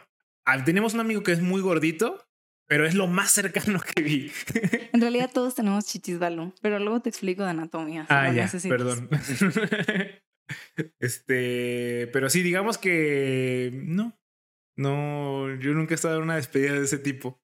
A: tenemos un amigo que es muy gordito, pero es lo más cercano que vi. [laughs]
B: En realidad todos tenemos chichis, Balú, pero luego te explico de anatomía.
A: ah, ya, perdón. [laughs] este, pero sí, digamos que no, no, yo nunca he estado en una despedida de ese tipo.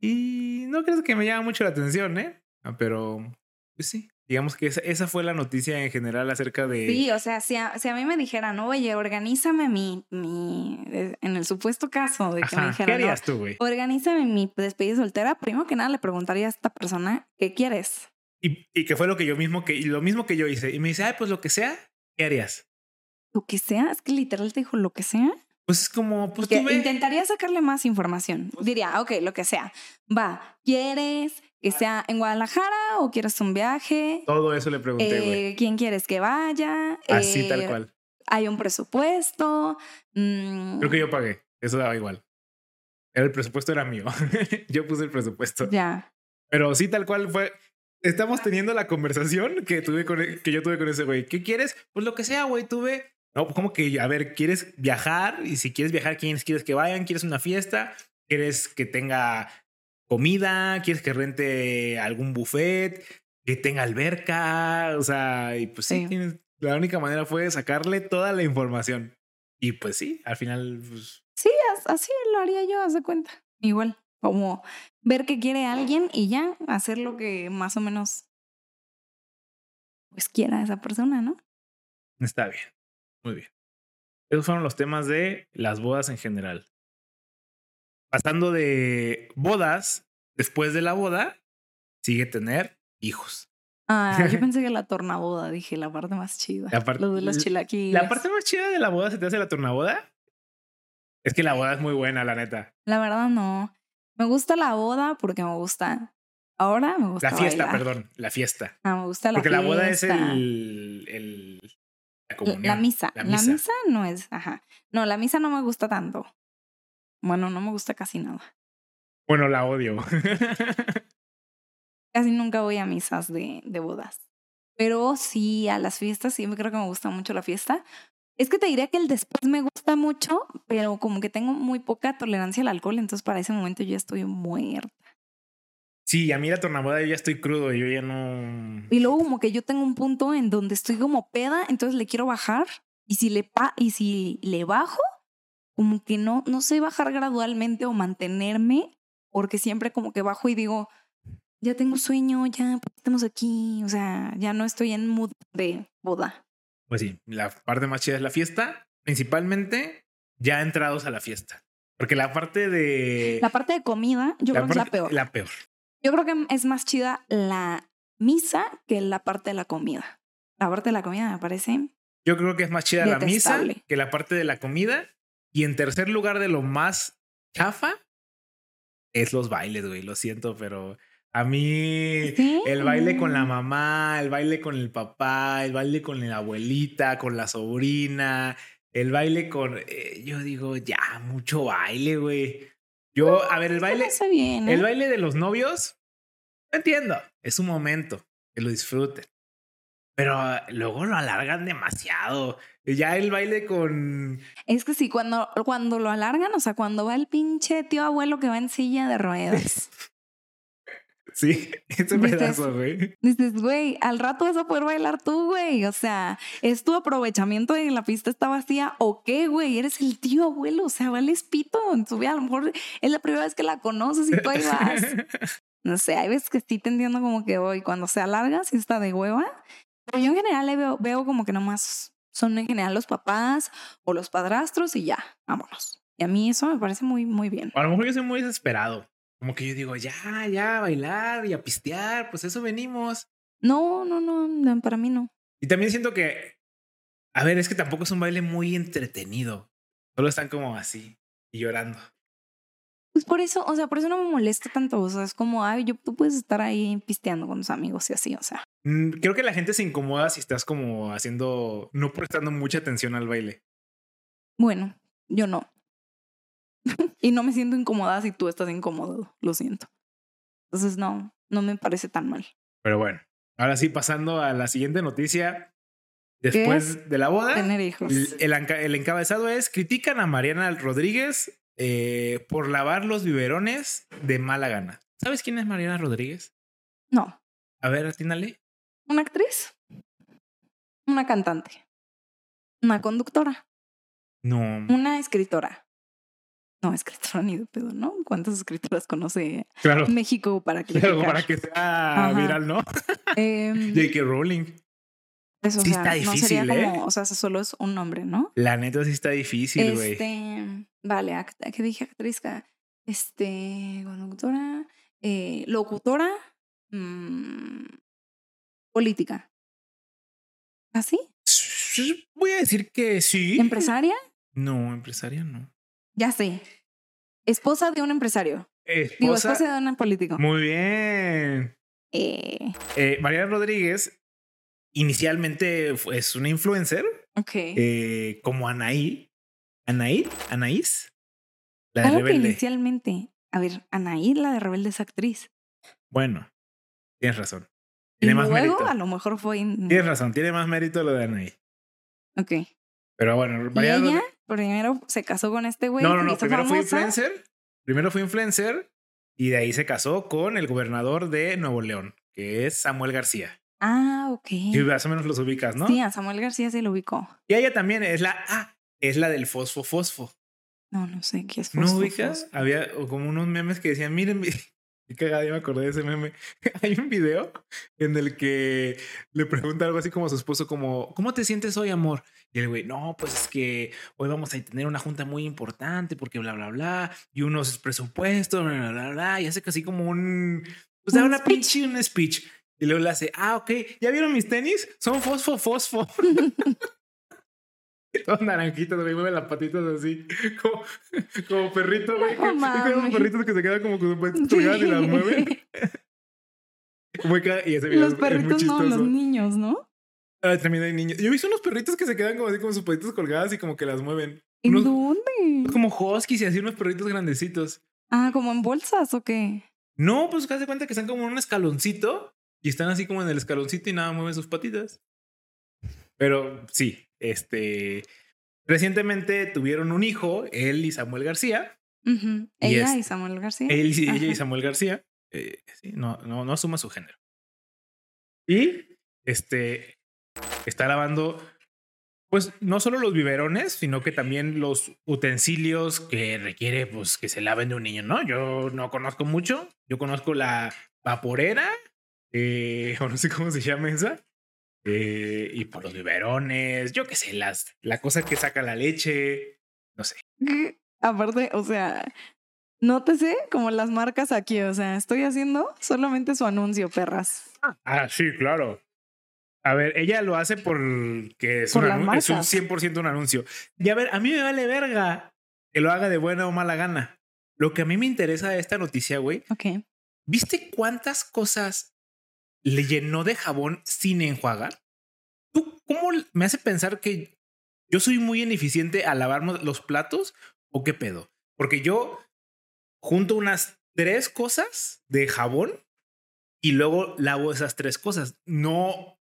A: Y no creo que me llama mucho la atención, ¿eh? Ah, pero, pues sí. Digamos que esa, esa, fue la noticia en general acerca de...
B: Sí, o sea, si a, si a mí me dijeran, oye, organízame mi, mi... En el supuesto caso de que me dijeran...
A: ¿Qué harías tú, güey?
B: Organízame mi despedida soltera. Primero que nada le preguntaría a esta persona, ¿qué quieres?
A: Y, y que fue lo que yo mismo que... Y lo mismo que yo hice. Y me dice, ay, pues lo que sea, ¿qué harías?
B: Lo que sea, es que literal te dijo lo que sea.
A: Pues es como, pues
B: Intentaría sacarle más información. Pues Diría, ok, lo que sea. Va, ¿quieres que sea en Guadalajara o quieres un viaje?
A: Todo eso le pregunté,
B: eh, ¿Quién quieres que vaya?
A: Así tal eh, cual.
B: Hay un presupuesto.
A: Mm. Creo que yo pagué. Eso daba igual. El presupuesto era mío. [laughs] yo puse el presupuesto.
B: Ya.
A: Pero sí, tal cual fue. Estamos teniendo la conversación que tuve con, que yo tuve con ese güey. ¿Qué quieres? Pues lo que sea, güey. Tuve no, como que, a ver, ¿quieres viajar? Y si quieres viajar, ¿quiénes quieres que vayan? ¿Quieres una fiesta? ¿Quieres que tenga comida? ¿Quieres que rente algún buffet? ¿Que tenga alberca? O sea, y pues sí, la única manera fue sacarle toda la información. Y pues sí, al final, pues...
B: Sí, así lo haría yo, haz de cuenta. Igual, como ver que quiere alguien y ya hacer lo que más o menos pues quiera esa persona, ¿no?
A: Está bien. Muy bien. Esos fueron los temas de las bodas en general. Pasando de bodas, después de la boda, sigue tener hijos.
B: Ah, yo [laughs] pensé que la tornaboda, dije, la parte más chida. La parte, de los chilaquiles.
A: ¿La parte más chida de la boda se te hace la tornaboda? Es que la boda es muy buena, la neta.
B: La verdad no. Me gusta la boda porque me gusta Ahora me gusta
A: La fiesta,
B: bailar.
A: perdón, la fiesta.
B: Ah, me gusta la
A: Porque
B: fiesta.
A: la boda es el, el la
B: La-
A: comunión.
B: La misa.
A: La
B: La
A: misa.
B: misa. no es, ajá. No, la misa no me gusta tanto. Bueno, no me gusta casi nada.
A: Bueno, la odio. [laughs]
B: Casi nunca voy a misas de, de bodas. Pero sí, a las fiestas, sí, me creo que me gusta mucho la fiesta. Es que te diría que el después me gusta mucho, pero como que tengo muy poca tolerancia al alcohol, entonces para ese momento yo estoy muerta.
A: Sí, a mí la tornaboda yo ya estoy crudo, yo ya no.
B: Y luego como que yo tengo un punto en donde estoy como peda, entonces le quiero bajar y si le pa y si le bajo, como que no no sé bajar gradualmente o mantenerme, porque siempre como que bajo y digo, ya tengo sueño, ya pues, estamos aquí, o sea, ya no estoy en mood de boda.
A: Pues sí, la parte más chida es la fiesta, principalmente ya entrados a la fiesta. Porque la parte de.
B: La parte de comida, yo creo que es la peor.
A: La peor.
B: Yo creo que es más chida la misa que la parte de la comida. La parte de la comida me parece
A: Yo creo que es más chida la misa que la parte de la comida. Y en tercer lugar de lo más chafa es los bailes, güey. Lo siento, pero a mí
B: ¿Sí?
A: el baile con la mamá, el baile con el papá, el baile con la abuelita, con la sobrina, el baile con... eh, yo digo, ya, mucho baile, güey. Yo, a ver, el baile...
B: Está bien, ¿eh?
A: El baile de los novios, no entiendo, es un momento, que lo disfruten. Pero ah, luego lo alargan demasiado. Ya el baile con...
B: Es que sí, cuando, cuando lo alargan, o sea, cuando va el pinche tío abuelo que va en silla de ruedas. [laughs]
A: Sí, [laughs] ese
B: Dices-
A: pedazo, güey.
B: Dices, güey, al rato vas a poder bailar tú, güey. O sea, ¿es tu aprovechamiento de que la pista está vacía o qué, güey? Eres el tío abuelo, o sea, vales pito en tu vida. A lo mejor es la primera vez que la conoces y tú ahí vas. [laughs] No sé, hay veces que sí te entiendo como que voy. Cuando se alarga, sí está de hueva. Pero yo en general le veo, veo como que nomás son en general los papás o los padrastros y ya, vámonos. Y a mí eso me parece muy, muy bien.
A: A lo mejor yo soy muy desesperado. Como que yo digo, ya, ya, a bailar y a pistear, pues eso venimos.
B: No, no, no, para mí no.
A: Y también siento que, a ver, es que tampoco es un baile muy entretenido. Solo están como así y llorando.
B: Pues por eso, o sea, por eso no me molesta tanto. O sea, es como, ay, yo, tú puedes estar ahí pisteando con tus amigos y así, o sea.
A: Mm, Creo que la gente se incomoda si estás como haciendo, no prestando mucha atención al baile.
B: Bueno, yo no. [laughs] y no me siento incómoda si tú estás incómodo, lo siento. Entonces, no, no me parece tan mal.
A: Pero bueno, ahora sí, pasando a la siguiente noticia. Después de la boda,
B: Tener hijos.
A: el encabezado es: critican a Mariana Rodríguez eh, por lavar los biberones de mala gana. ¿Sabes quién es Mariana Rodríguez?
B: No.
A: A ver, atínale.
B: ¿Una actriz? Una cantante. Una conductora.
A: No.
B: Una escritora. No, escritora ni de pedo, ¿no? ¿Cuántas escritoras conoce
A: Claro.
B: México para que
A: Claro, para que sea
B: Ajá.
A: viral, ¿no?
B: Em,
A: J.K. Rowling.
B: pues, o
A: sí
B: sea,
A: está
B: no sería
A: difícil, ¿eh?
B: como, o sea, solo es un nombre, ¿no?
A: La neta sí está difícil, güey.
B: Este, vale, act- ¿qué dije? Actriz, este, conductora, eh, locutora, mm, política. ¿Así?
A: Voy a decir que sí.
B: ¿Empresaria?
A: No, empresaria no.
B: Ya sé. Esposa de un empresario.
A: Esposa.
B: Digo, esposa de un político.
A: Muy bien.
B: Eh,
A: Eh, Mariana Rodríguez inicialmente es una influencer
B: ok.
A: eh, como Anaí. Anaí, Anaís. La de
B: ¿Cómo que inicialmente? A ver, Anaí, la de Rebelde, es actriz.
A: Bueno, tienes razón.
B: Y
A: Tiene más
B: luego,
A: mérito.
B: a lo mejor fue...
A: Tienes razón, tiene más mérito lo de Anaí.
B: Ok.
A: Pero bueno,
B: Y
A: Mariana
B: ella
A: Rodríguez-
B: primero se casó con este güey.
A: No, no, no. Primero fue influencer. Primero fue influencer y de ahí se casó con el gobernador de Nuevo León, que es Samuel García.
B: Ah, ok.
A: Y más o menos los ubicas, ¿no?
B: Sí, a Samuel García se lo ubicó.
A: Y ella también es la ah, es la del fosfo fosfo.
B: No, no sé qué es.
A: ¿No
B: fosfo,
A: ubicas?
B: fosfo.
A: Había como unos memes que decían, miren, [laughs] mi-". qué cagada, ya me acordé de ese meme. [laughs] Hay un video en el que le pregunta algo así como a su esposo, como, ¿cómo te sientes hoy, amor? Y el güey, no, pues es que hoy vamos a tener una junta muy importante porque bla, bla, bla, y unos presupuestos, bla, bla, bla, bla, y hace casi como un, pues da
B: Un
A: una
B: speech.
A: pinche, un speech. Y luego le hace, ah, ok, ¿ya vieron mis tenis? Son fosfo, fosfo. [laughs] [laughs] [laughs] Y Todos naranjitos, güey, mueve las patitas así, como, como perrito, güey.
B: No
A: es como perritos que se quedan como con sus patitas colgadas y las mueven. [laughs]
B: los perritos no, los niños, ¿no?
A: Ah, también hay niños. Yo he visto unos perritos que se quedan como así, como sus patitas colgadas y como que las mueven.
B: ¿En dónde?
A: Como huskies y así unos perritos grandecitos.
B: Ah, ¿como en bolsas o qué?
A: No, pues haz de cuenta que están como en un escaloncito y están así como en el escaloncito y nada mueven sus patitas. Pero sí, este. Recientemente tuvieron un hijo, él y Samuel García.
B: Ella y Samuel García.
A: Él, ella y Samuel García. Eh, sí, no, no, no asuma su género. Y este está lavando, pues no solo los biberones, sino que también los utensilios que requiere pues, que se laven de un niño, ¿no? Yo no conozco mucho. Yo conozco la vaporera, eh, [laughs] o no sé cómo se llama esa. Eh, y por los biberones, yo qué sé, las, la cosa que saca la leche, no sé.
B: Aparte, o sea, nótese como las marcas aquí, o sea, estoy haciendo solamente su anuncio, perras.
A: Ah, sí, claro. A ver, ella lo hace porque es, un, es un 100% un anuncio. Y a ver, a mí me vale verga que lo haga de buena o mala gana. Lo que a mí me interesa de esta noticia, güey.
B: Ok.
A: ¿Viste cuántas cosas le llenó de jabón sin enjuagar? ¿Tú cómo me hace pensar que yo soy muy ineficiente a lavar los platos o qué pedo? Porque yo junto unas tres cosas de jabón y luego lavo esas tres cosas. No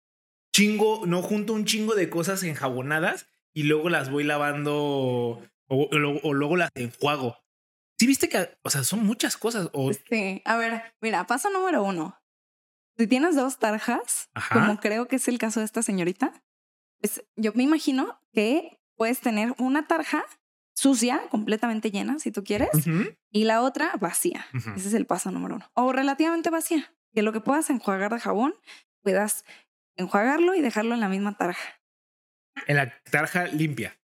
A: chingo, no junto un chingo de cosas enjabonadas y luego las voy lavando o, luego las enjuago. Sí, viste que, o sea, son muchas cosas. O...
B: Sí, a ver, mira, paso número uno. Si tienes dos tarjas, como creo que es el caso de esta señorita, pues yo me imagino que puedes tener una tarja sucia, completamente llena, si tú quieres, y la otra vacía. Ese es el paso número uno. O relativamente vacía, que lo que puedas enjuagar de jabón, puedas enjuagarlo y dejarlo en la misma tarja.
A: En la tarja limpia.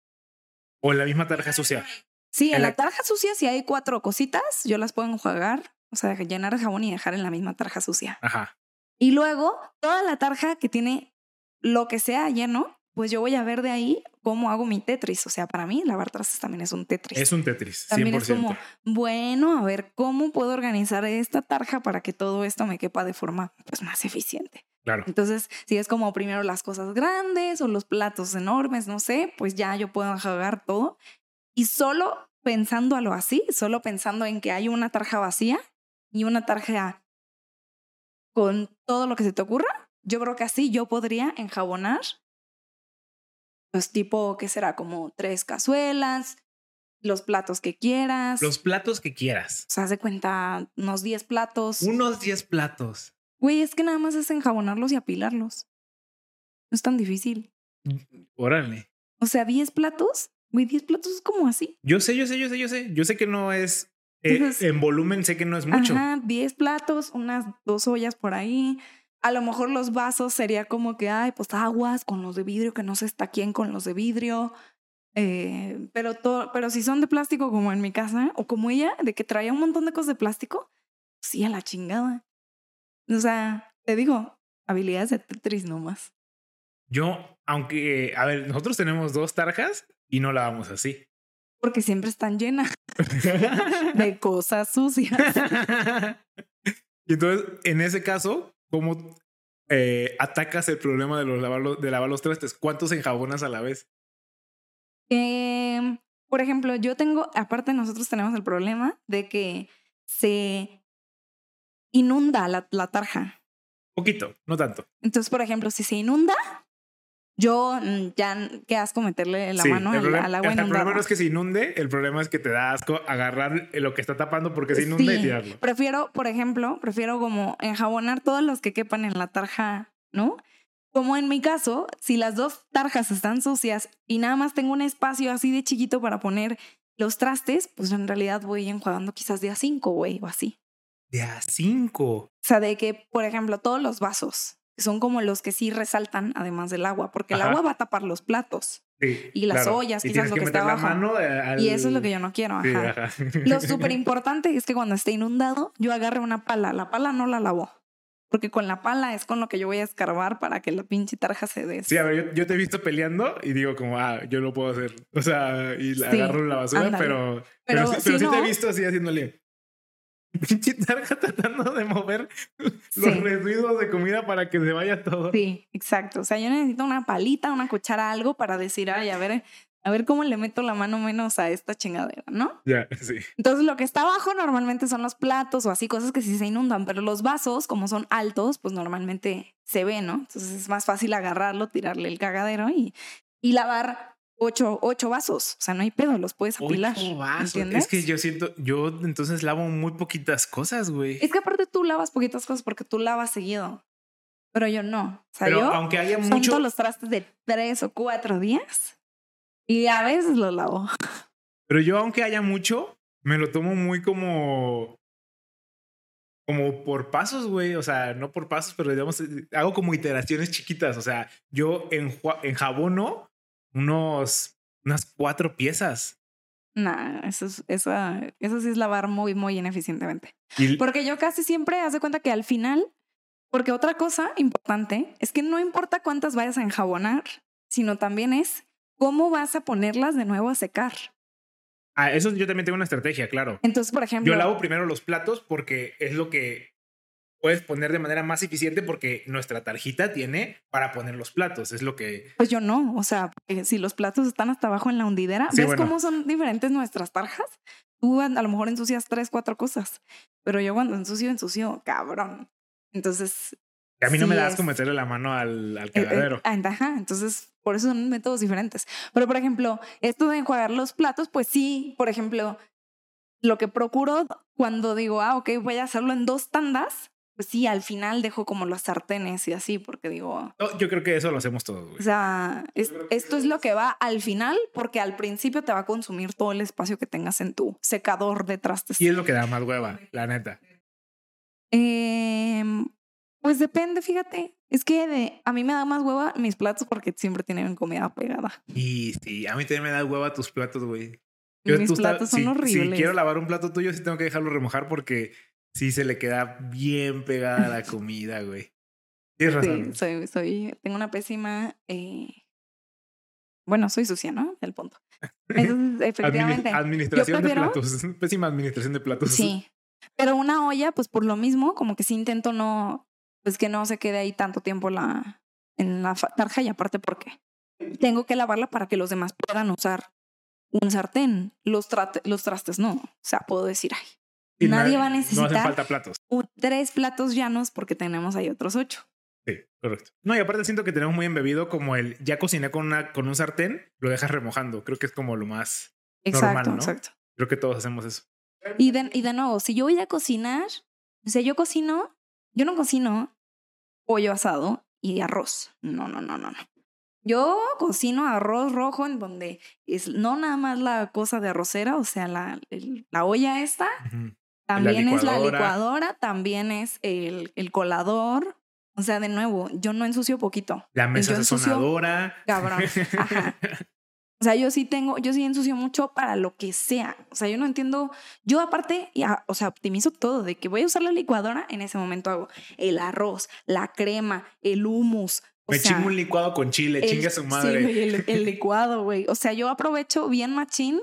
A: O en la misma tarja sucia.
B: Sí, en, la... tarja sucia, si hay cuatro cositas, yo las puedo enjuagar, o sea, llenar de jabón y dejar en la misma tarja sucia.
A: Ajá.
B: Y luego, toda la tarja que tiene lo que sea lleno, pues yo voy a ver de ahí cómo hago mi Tetris. O sea, para mí lavar trastes también es un Tetris.
A: Es un Tetris. 100%.
B: También es como, bueno, a ver cómo puedo organizar esta tarja para que todo esto me quepa de forma pues, más eficiente.
A: Claro.
B: Entonces, si es como primero las cosas grandes o los platos enormes, no sé, pues ya yo puedo enjuagar todo. Y solo pensándolo así, solo pensando en que hay una tarja vacía y una tarja con todo lo que se te ocurra, yo creo que así yo podría enjabonar, pues tipo, ¿qué será? Como tres cazuelas, los platos que quieras.
A: Los platos que quieras.
B: O sea, haz de cuenta unos 10 platos.
A: Unos 10 platos.
B: Güey, es que nada más es enjabonarlos y apilarlos. No es tan difícil.
A: Órale.
B: O sea, 10 platos. Güey, 10 platos es como así.
A: Yo sé, yo sé, yo sé, yo sé. Yo sé que no es. Eh, en volumen sé que no es mucho.
B: Ajá, 10 platos, unas dos ollas por ahí. A lo mejor los vasos sería como que, ay, pues aguas con los de vidrio, que no se está quién con los de vidrio. Eh, pero, todo, pero si son de plástico, como en mi casa, o como ella, de que traía un montón de cosas de plástico, sí, a la chingada. O sea, te digo, habilidades de Tetris nomás.
A: Yo, aunque, a ver, nosotros tenemos dos tarjas y no la vamos así.
B: Porque siempre están llenas [laughs] de cosas sucias. [laughs]
A: y entonces, en ese caso, ¿cómo eh, atacas el problema de, los lavar, de lavar los trastes? ¿Cuántos enjabonas a la vez?
B: Eh, por ejemplo, yo tengo, aparte nosotros tenemos el problema de que se inunda la, la tarja.
A: Poquito, no tanto.
B: Entonces, por ejemplo, si se inunda, yo mm, ya qué asco meterle la mano al, agua
A: El problema no es que se inunde, el problema es que te da asco agarrar lo que está tapando porque se inunda y tirarlo.
B: Prefiero, por ejemplo, prefiero como enjabonar todos los que quepan en la tarja, ¿no? Como en mi caso, si las dos tarjas están sucias y nada más tengo un espacio así de chiquito para poner los trastes, pues en realidad voy enjuagando quizás de a cinco, güey, o así.
A: De a cinco. O
B: sea, de que, por ejemplo, todos los vasos son como los que sí resaltan, además del agua, porque el agua va a tapar los platos. y las ollas, quizás lo que, está abajo. Y eso es lo que yo no quiero. Lo [laughs] súper importante es que cuando esté inundado, yo agarre una pala. La pala no la lavo. Porque con la pala es con lo que yo voy a escarbar para que la pinche tarja se des.
A: Sí, a ver, yo, te he visto peleando y digo como, ah, yo lo puedo hacer. O sea, y agarro la basura, pero, pero, sí, te he visto así haciéndole. [laughs] pinche tarja tratando de mover los residuos de comida para que se vaya todo.
B: Sí, exacto. O sea, yo necesito una palita, una cuchara, algo para decir, ay, a ver, a ver cómo le meto la mano menos a esta chingadera, ¿no?
A: Ya, sí.
B: Entonces, lo que está abajo normalmente son los platos o así, cosas que sí se inundan, pero los vasos, como son altos, pues normalmente se ve, ¿no? Entonces es más fácil agarrarlo, tirarle el cagadero y, y lavar ocho, ocho vasos. O sea, no hay pedo, los puedes apilar. Ocho vasos.
A: Es que yo siento, yo entonces lavo muy poquitas cosas, güey.
B: Es que aparte tú lavas poquitas cosas porque tú lavas seguido. Pero yo no. O sea, yo
A: aunque haya mucho...
B: los trastes de tres o cuatro días y a veces los lavo.
A: Pero yo, aunque haya mucho, me lo tomo muy como como por pasos, güey. O sea, no por pasos, pero digamos, hago como iteraciones chiquitas. O sea, yo en, en jabono unos, unas cuatro piezas.
B: Nah, eso, es, eso, eso sí es lavar muy, muy ineficientemente. Porque yo casi siempre hace cuenta que al final, porque otra cosa importante es que no importa cuántas vayas a enjabonar, sino también es cómo vas a ponerlas de nuevo a secar.
A: Ah, eso yo también tengo una estrategia, claro.
B: Entonces, por ejemplo.
A: Yo lavo primero los platos porque es lo que puedes poner de manera más eficiente porque nuestra tarjita tiene para poner los platos. Es lo que.
B: Pues yo no. O sea, si los platos están hasta abajo en la hundidera, ¿ves cómo son diferentes nuestras tarjas? Tú a, lo mejor ensucias tres, cuatro cosas, pero yo cuando ensucio, ensucio cabrón. Entonces.
A: a mí no me das como meterle la mano al, al eh, eh, cagadero.
B: ajá, entonces por eso son métodos diferentes. Pero por ejemplo, esto de enjuagar los platos, pues sí, por ejemplo, lo que procuro cuando digo, ah, ok, voy a hacerlo en dos tandas, pues sí, al final dejo como los sartenes y así, porque digo...
A: yo creo que eso lo hacemos todos.
B: O sea, esto es lo que va al final, porque al principio te va a consumir todo el espacio que tengas en tu secador de trastes.
A: Y es lo que da más hueva, la neta.
B: Eh, pues depende, fíjate. Es que de, a mí me da más hueva mis platos porque siempre tienen comida pegada.
A: Y sí, a mí también me da hueva tus platos, güey.
B: mis platos son horribles.
A: Si quiero lavar un plato tuyo, sí tengo que dejarlo remojar porque sí se le queda bien pegada la comida, güey. Tienes razón.
B: Sí, soy, soy, tengo una pésima, eh... bueno, soy sucia, ¿no? El punto. [laughs] Entonces, efectivamente.
A: administración de platos. [laughs] Pésima administración de platos.
B: Sí. Pero una olla, pues por lo mismo, como que sí intento no, pues que no se quede ahí tanto tiempo la, en la tarja y aparte porque tengo que lavarla para que los demás puedan usar un sartén. Los, los trastes no. O sea, puedo decir, ay, Nadie va a necesitar
A: no falta platos.
B: tres platos llanos porque tenemos ahí otros ocho.
A: Sí, correcto. No, y aparte siento que tenemos muy embebido como el ya cociné con, una, con un sartén, lo dejas remojando. Creo que es como lo más exacto, normal, ¿no? Exacto. Creo que todos hacemos eso.
B: Y de, y de nuevo, si yo voy a cocinar, o sea, yo cocino, yo no cocino pollo asado y arroz. No, no, no, no, no. Yo cocino arroz rojo en donde es no nada más la cosa de arrocera, o sea, la, la olla esta, también es la licuadora, también es el, el, colador. O sea, de nuevo, yo no ensucio poquito.
A: La mesa sazonadora.
B: Cabrón. Ajá. [laughs] O sea, yo sí tengo, yo sí ensucio mucho para lo que sea. O sea, yo no entiendo. Yo aparte, ya, o sea, optimizo todo de que voy a usar la licuadora. En ese momento hago el arroz, la crema, el hummus.
A: Me chingo un licuado con chile, chinga su madre.
B: Sí, el, el [laughs] licuado, güey. O sea, yo aprovecho bien machín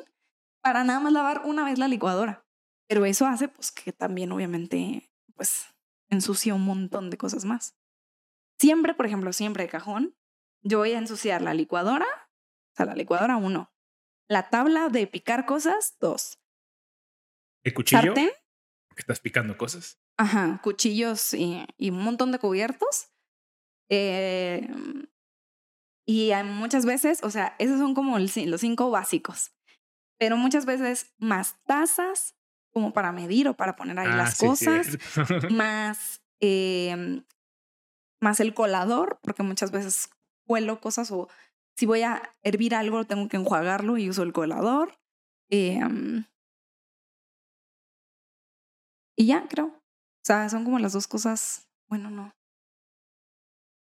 B: para nada más lavar una vez la licuadora. Pero eso hace pues que también obviamente pues ensucia un montón de cosas más. Siempre, por ejemplo, siempre de cajón, yo voy a ensuciar la licuadora, o sea, la licuadora uno, la tabla de picar cosas dos.
A: ¿El cuchillo? ¿Sartén? Estás picando cosas.
B: Ajá, cuchillos y, y un montón de cubiertos. Eh, y muchas veces, o sea, esos son como los cinco básicos. Pero muchas veces más tazas, como para medir o para poner ahí las ah, cosas, [laughs] más, eh, más el colador, porque muchas veces cuelo cosas o si voy a hervir algo tengo que enjuagarlo y uso el colador. Eh, y ya, creo. O sea, son como las dos cosas. Bueno, no.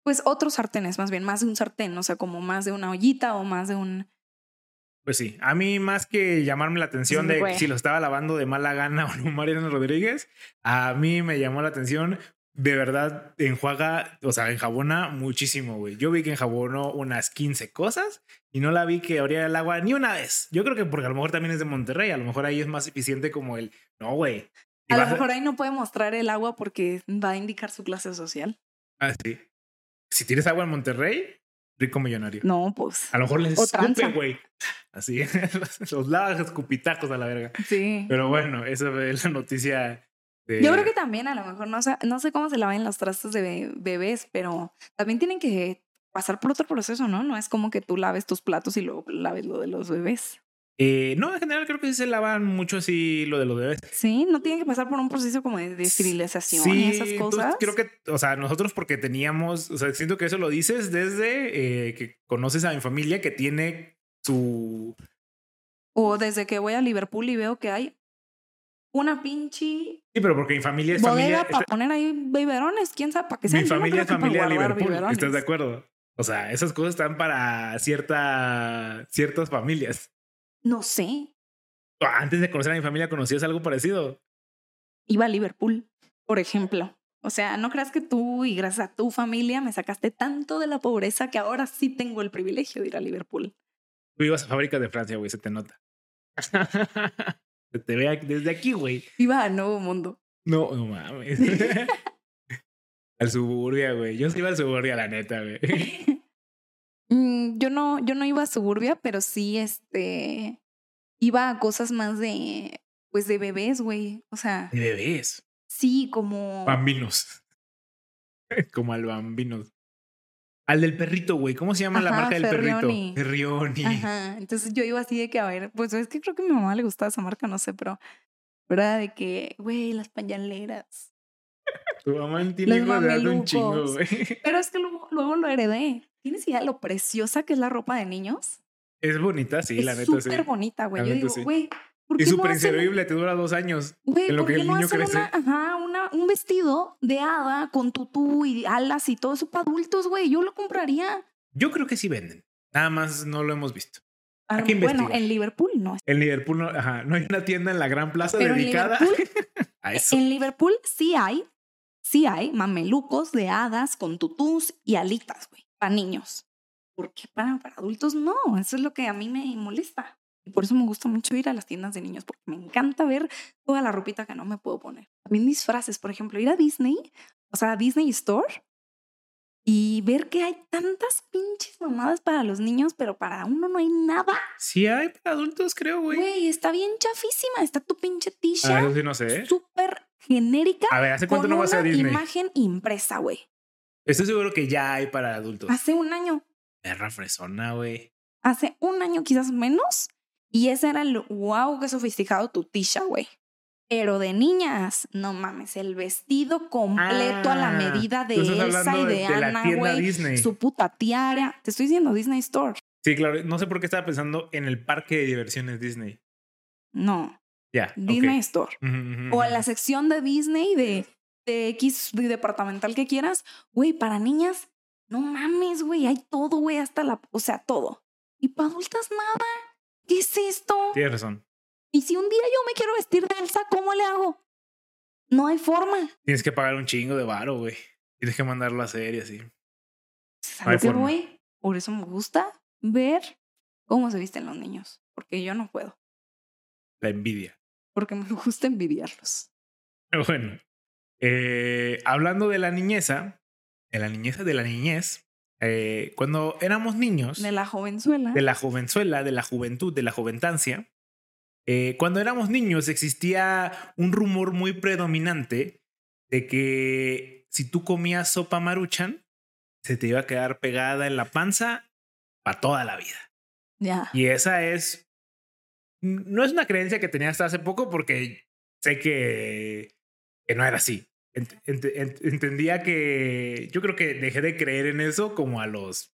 B: Pues otros sartenes, más bien, más de un sartén, o sea, como más de una ollita o más de un
A: pues sí, a mí más que llamarme la atención de si lo estaba lavando de mala gana [laughs] o no Mariano Rodríguez, a mí me llamó la atención de verdad enjuaga, o sea, enjabona muchísimo, güey. Yo vi que enjabonó unas 15 cosas y no la vi que abría el agua ni una vez. Yo creo que porque a lo mejor también es de Monterrey, a lo mejor ahí es más eficiente como el, no, güey,
B: A lo mejor ahí no puede mostrar el agua porque va a indicar su clase social.
A: Ah, sí. Si tienes agua en Monterrey, rico millonario.
B: No, pues.
A: A lo mejor les escupe, güey. [laughs] Así, [laughs] los lavas escupitacos a la verga.
B: Sí.
A: Pero bueno, esa es la noticia. De...
B: Yo creo que también, a lo mejor, no sé, no sé cómo se lavan los trastos de bebés, pero también tienen que pasar por otro proceso, ¿no? No es como que tú laves tus platos y luego laves lo de los bebés.
A: Eh, no, en general creo que sí se lavan mucho así lo de los bebés.
B: Sí, no tienen que pasar por un proceso como de esterilización y esas cosas.
A: Creo que, o sea, nosotros porque teníamos, o sea, siento que eso lo dices desde eh, que conoces a mi familia que tiene su...
B: O desde que voy a Liverpool y veo que hay una pinche...
A: Sí, pero porque mi familia es
B: familia... para poner ahí biberones, quién sabe, para que
A: Mi familia es familia de Liverpool, ¿estás de acuerdo? O sea, esas cosas están para cierta, ciertas familias.
B: No sé.
A: Antes de conocer a mi familia, ¿conocías algo parecido?
B: Iba a Liverpool, por ejemplo. O sea, no creas que tú y gracias a tu familia me sacaste tanto de la pobreza que ahora sí tengo el privilegio de ir a Liverpool.
A: Tú ibas a fábricas de Francia, güey, se te nota. [laughs] se te ve desde aquí, güey.
B: Iba a Nuevo Mundo.
A: No, no mames. [laughs] [laughs] al suburbia, güey. Yo sí iba al suburbia, la neta, güey.
B: Mm, yo no, yo no iba a suburbia, pero sí, este, iba a cosas más de, pues de bebés, güey. O sea.
A: De bebés.
B: Sí, como.
A: Bambinos. [laughs] como al bambinos. Al del perrito, güey. ¿Cómo se llama la marca del perrito? Ferrioni.
B: Ajá. Entonces yo iba así de que, a ver, pues es que creo que a mi mamá le gustaba esa marca, no sé, pero. ¿Verdad? De que, güey, las pañaleras.
A: tu mamá tiene de un chingo, güey.
B: Pero es que luego, luego lo heredé. ¿Tienes idea de lo preciosa que es la ropa de niños?
A: Es bonita, sí, la neta
B: sí. Súper bonita, güey. Yo digo, güey.
A: Y súper inservible, te dura dos años.
B: Güey, en lo que el niño crece. ajá, una, un vestido de hada con tutú y alas y todo eso para adultos, güey. Yo lo compraría.
A: Yo creo que sí venden. Nada más no lo hemos visto.
B: Ah, bueno, en Liverpool no.
A: En Liverpool no, ajá, no hay una tienda en la gran plaza dedicada [laughs] a eso.
B: En Liverpool sí hay, sí hay mamelucos de hadas con tutús y alitas, güey para niños. ¿Por qué para, para adultos? No, eso es lo que a mí me molesta. Y por eso me gusta mucho ir a las tiendas de niños, porque me encanta ver toda la ropita que no me puedo poner. También disfraces, por ejemplo, ir a Disney, o sea, a Disney Store, y ver que hay tantas pinches mamadas para los niños, pero para uno no hay nada.
A: Sí hay para adultos, creo, güey.
B: Güey, está bien chafísima. Está tu pinche t-shirt.
A: A ver, sí no sé.
B: Súper genérica.
A: A ver, ¿hace cuánto no vas a Disney?
B: imagen impresa, güey.
A: Estoy seguro que ya hay para adultos.
B: Hace un año.
A: Perra fresona, güey.
B: Hace un año, quizás menos. Y ese era el wow, qué sofisticado tu tisha, güey. Pero de niñas, no mames, el vestido completo a la ah, medida de Elsa y de, Ana, güey. Su puta tiara. Te estoy diciendo Disney Store.
A: Sí, claro. No sé por qué estaba pensando en el parque de diversiones Disney.
B: No.
A: Ya.
B: Disney Store. o en la sección de Disney de de X departamental que quieras, güey, para niñas, no mames, güey, hay todo, güey, hasta la, o sea, todo. Y para adultas nada. ¿Qué es esto?
A: Tienes razón.
B: Y si un día yo me quiero vestir de Elsa, ¿cómo le hago? No hay forma.
A: Tienes que pagar un chingo de varo, güey. Tienes que mandarlo a hacer y así.
B: No güey? Por eso me gusta ver cómo se visten los niños. Porque yo no puedo.
A: La envidia.
B: Porque me [laughs] gusta envidiarlos.
A: Bueno, eh, hablando de la niñeza, de la niñeza, de la niñez, eh, cuando éramos niños.
B: De la jovenzuela.
A: De la jovenzuela, de la juventud, de la joventancia. Eh, cuando éramos niños existía un rumor muy predominante de que si tú comías sopa maruchan, se te iba a quedar pegada en la panza para toda la vida.
B: Ya.
A: Y esa es. No es una creencia que tenía hasta hace poco porque sé que, que no era así entendía que yo creo que dejé de creer en eso como a los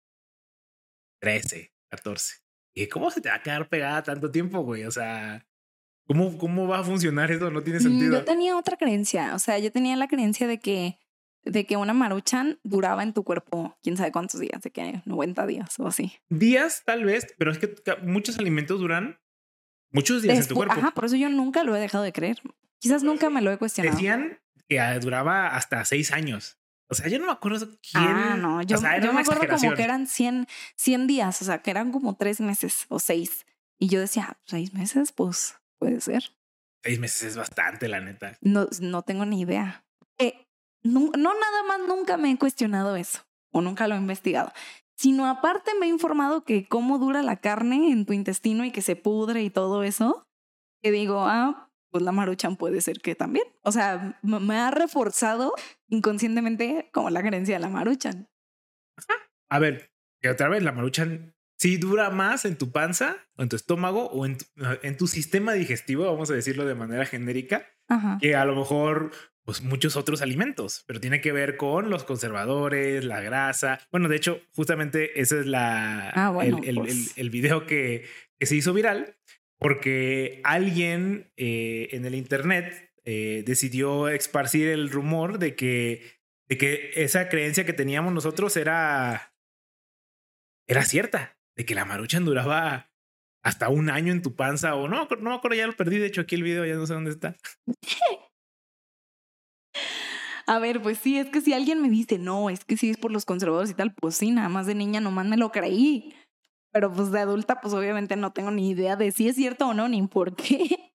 A: 13, 14. Y ¿cómo se te va a quedar pegada tanto tiempo, güey? O sea, ¿cómo, cómo va a funcionar eso? No tiene mm, sentido.
B: Yo tenía otra creencia, o sea, yo tenía la creencia de que, de que una maruchan duraba en tu cuerpo quién sabe cuántos días, de que 90 días o así.
A: Días tal vez, pero es que muchos alimentos duran muchos días en tu cuerpo.
B: Ajá, por eso yo nunca lo he dejado de creer. Quizás nunca me lo he cuestionado.
A: Decían que ah, duraba hasta seis años. O sea, yo no me acuerdo quién. Ah,
B: no, yo, yo me acuerdo como que eran 100, 100 días, o sea, que eran como tres meses o seis. Y yo decía, ah, seis meses, pues puede ser.
A: Seis meses es bastante, la neta.
B: No, no tengo ni idea. Eh, no, no nada más nunca me he cuestionado eso o nunca lo he investigado, sino aparte me he informado que cómo dura la carne en tu intestino y que se pudre y todo eso, que digo, ah, pues la maruchan puede ser que también. O sea, me ha reforzado inconscientemente como la creencia de la maruchan.
A: A ver, que otra vez la maruchan sí dura más en tu panza o en tu estómago o en tu, en tu sistema digestivo, vamos a decirlo de manera genérica, que a lo mejor pues muchos otros alimentos, pero tiene que ver con los conservadores, la grasa. Bueno, de hecho, justamente ese es la ah, el, el, pues. el, video que, que, se hizo viral porque alguien eh, en el internet eh, decidió esparcir el rumor de que, de que esa creencia que teníamos nosotros era, era cierta, de que la maruchan duraba hasta un año en tu panza o no, no me ya lo perdí, de hecho aquí el video ya no sé dónde está. [laughs]
B: A ver, pues sí, es que si alguien me dice, no, es que sí es por los conservadores y tal, pues sí, nada más de niña nomás me lo creí. Pero pues de adulta, pues obviamente no tengo ni idea de si es cierto o no, ni por qué.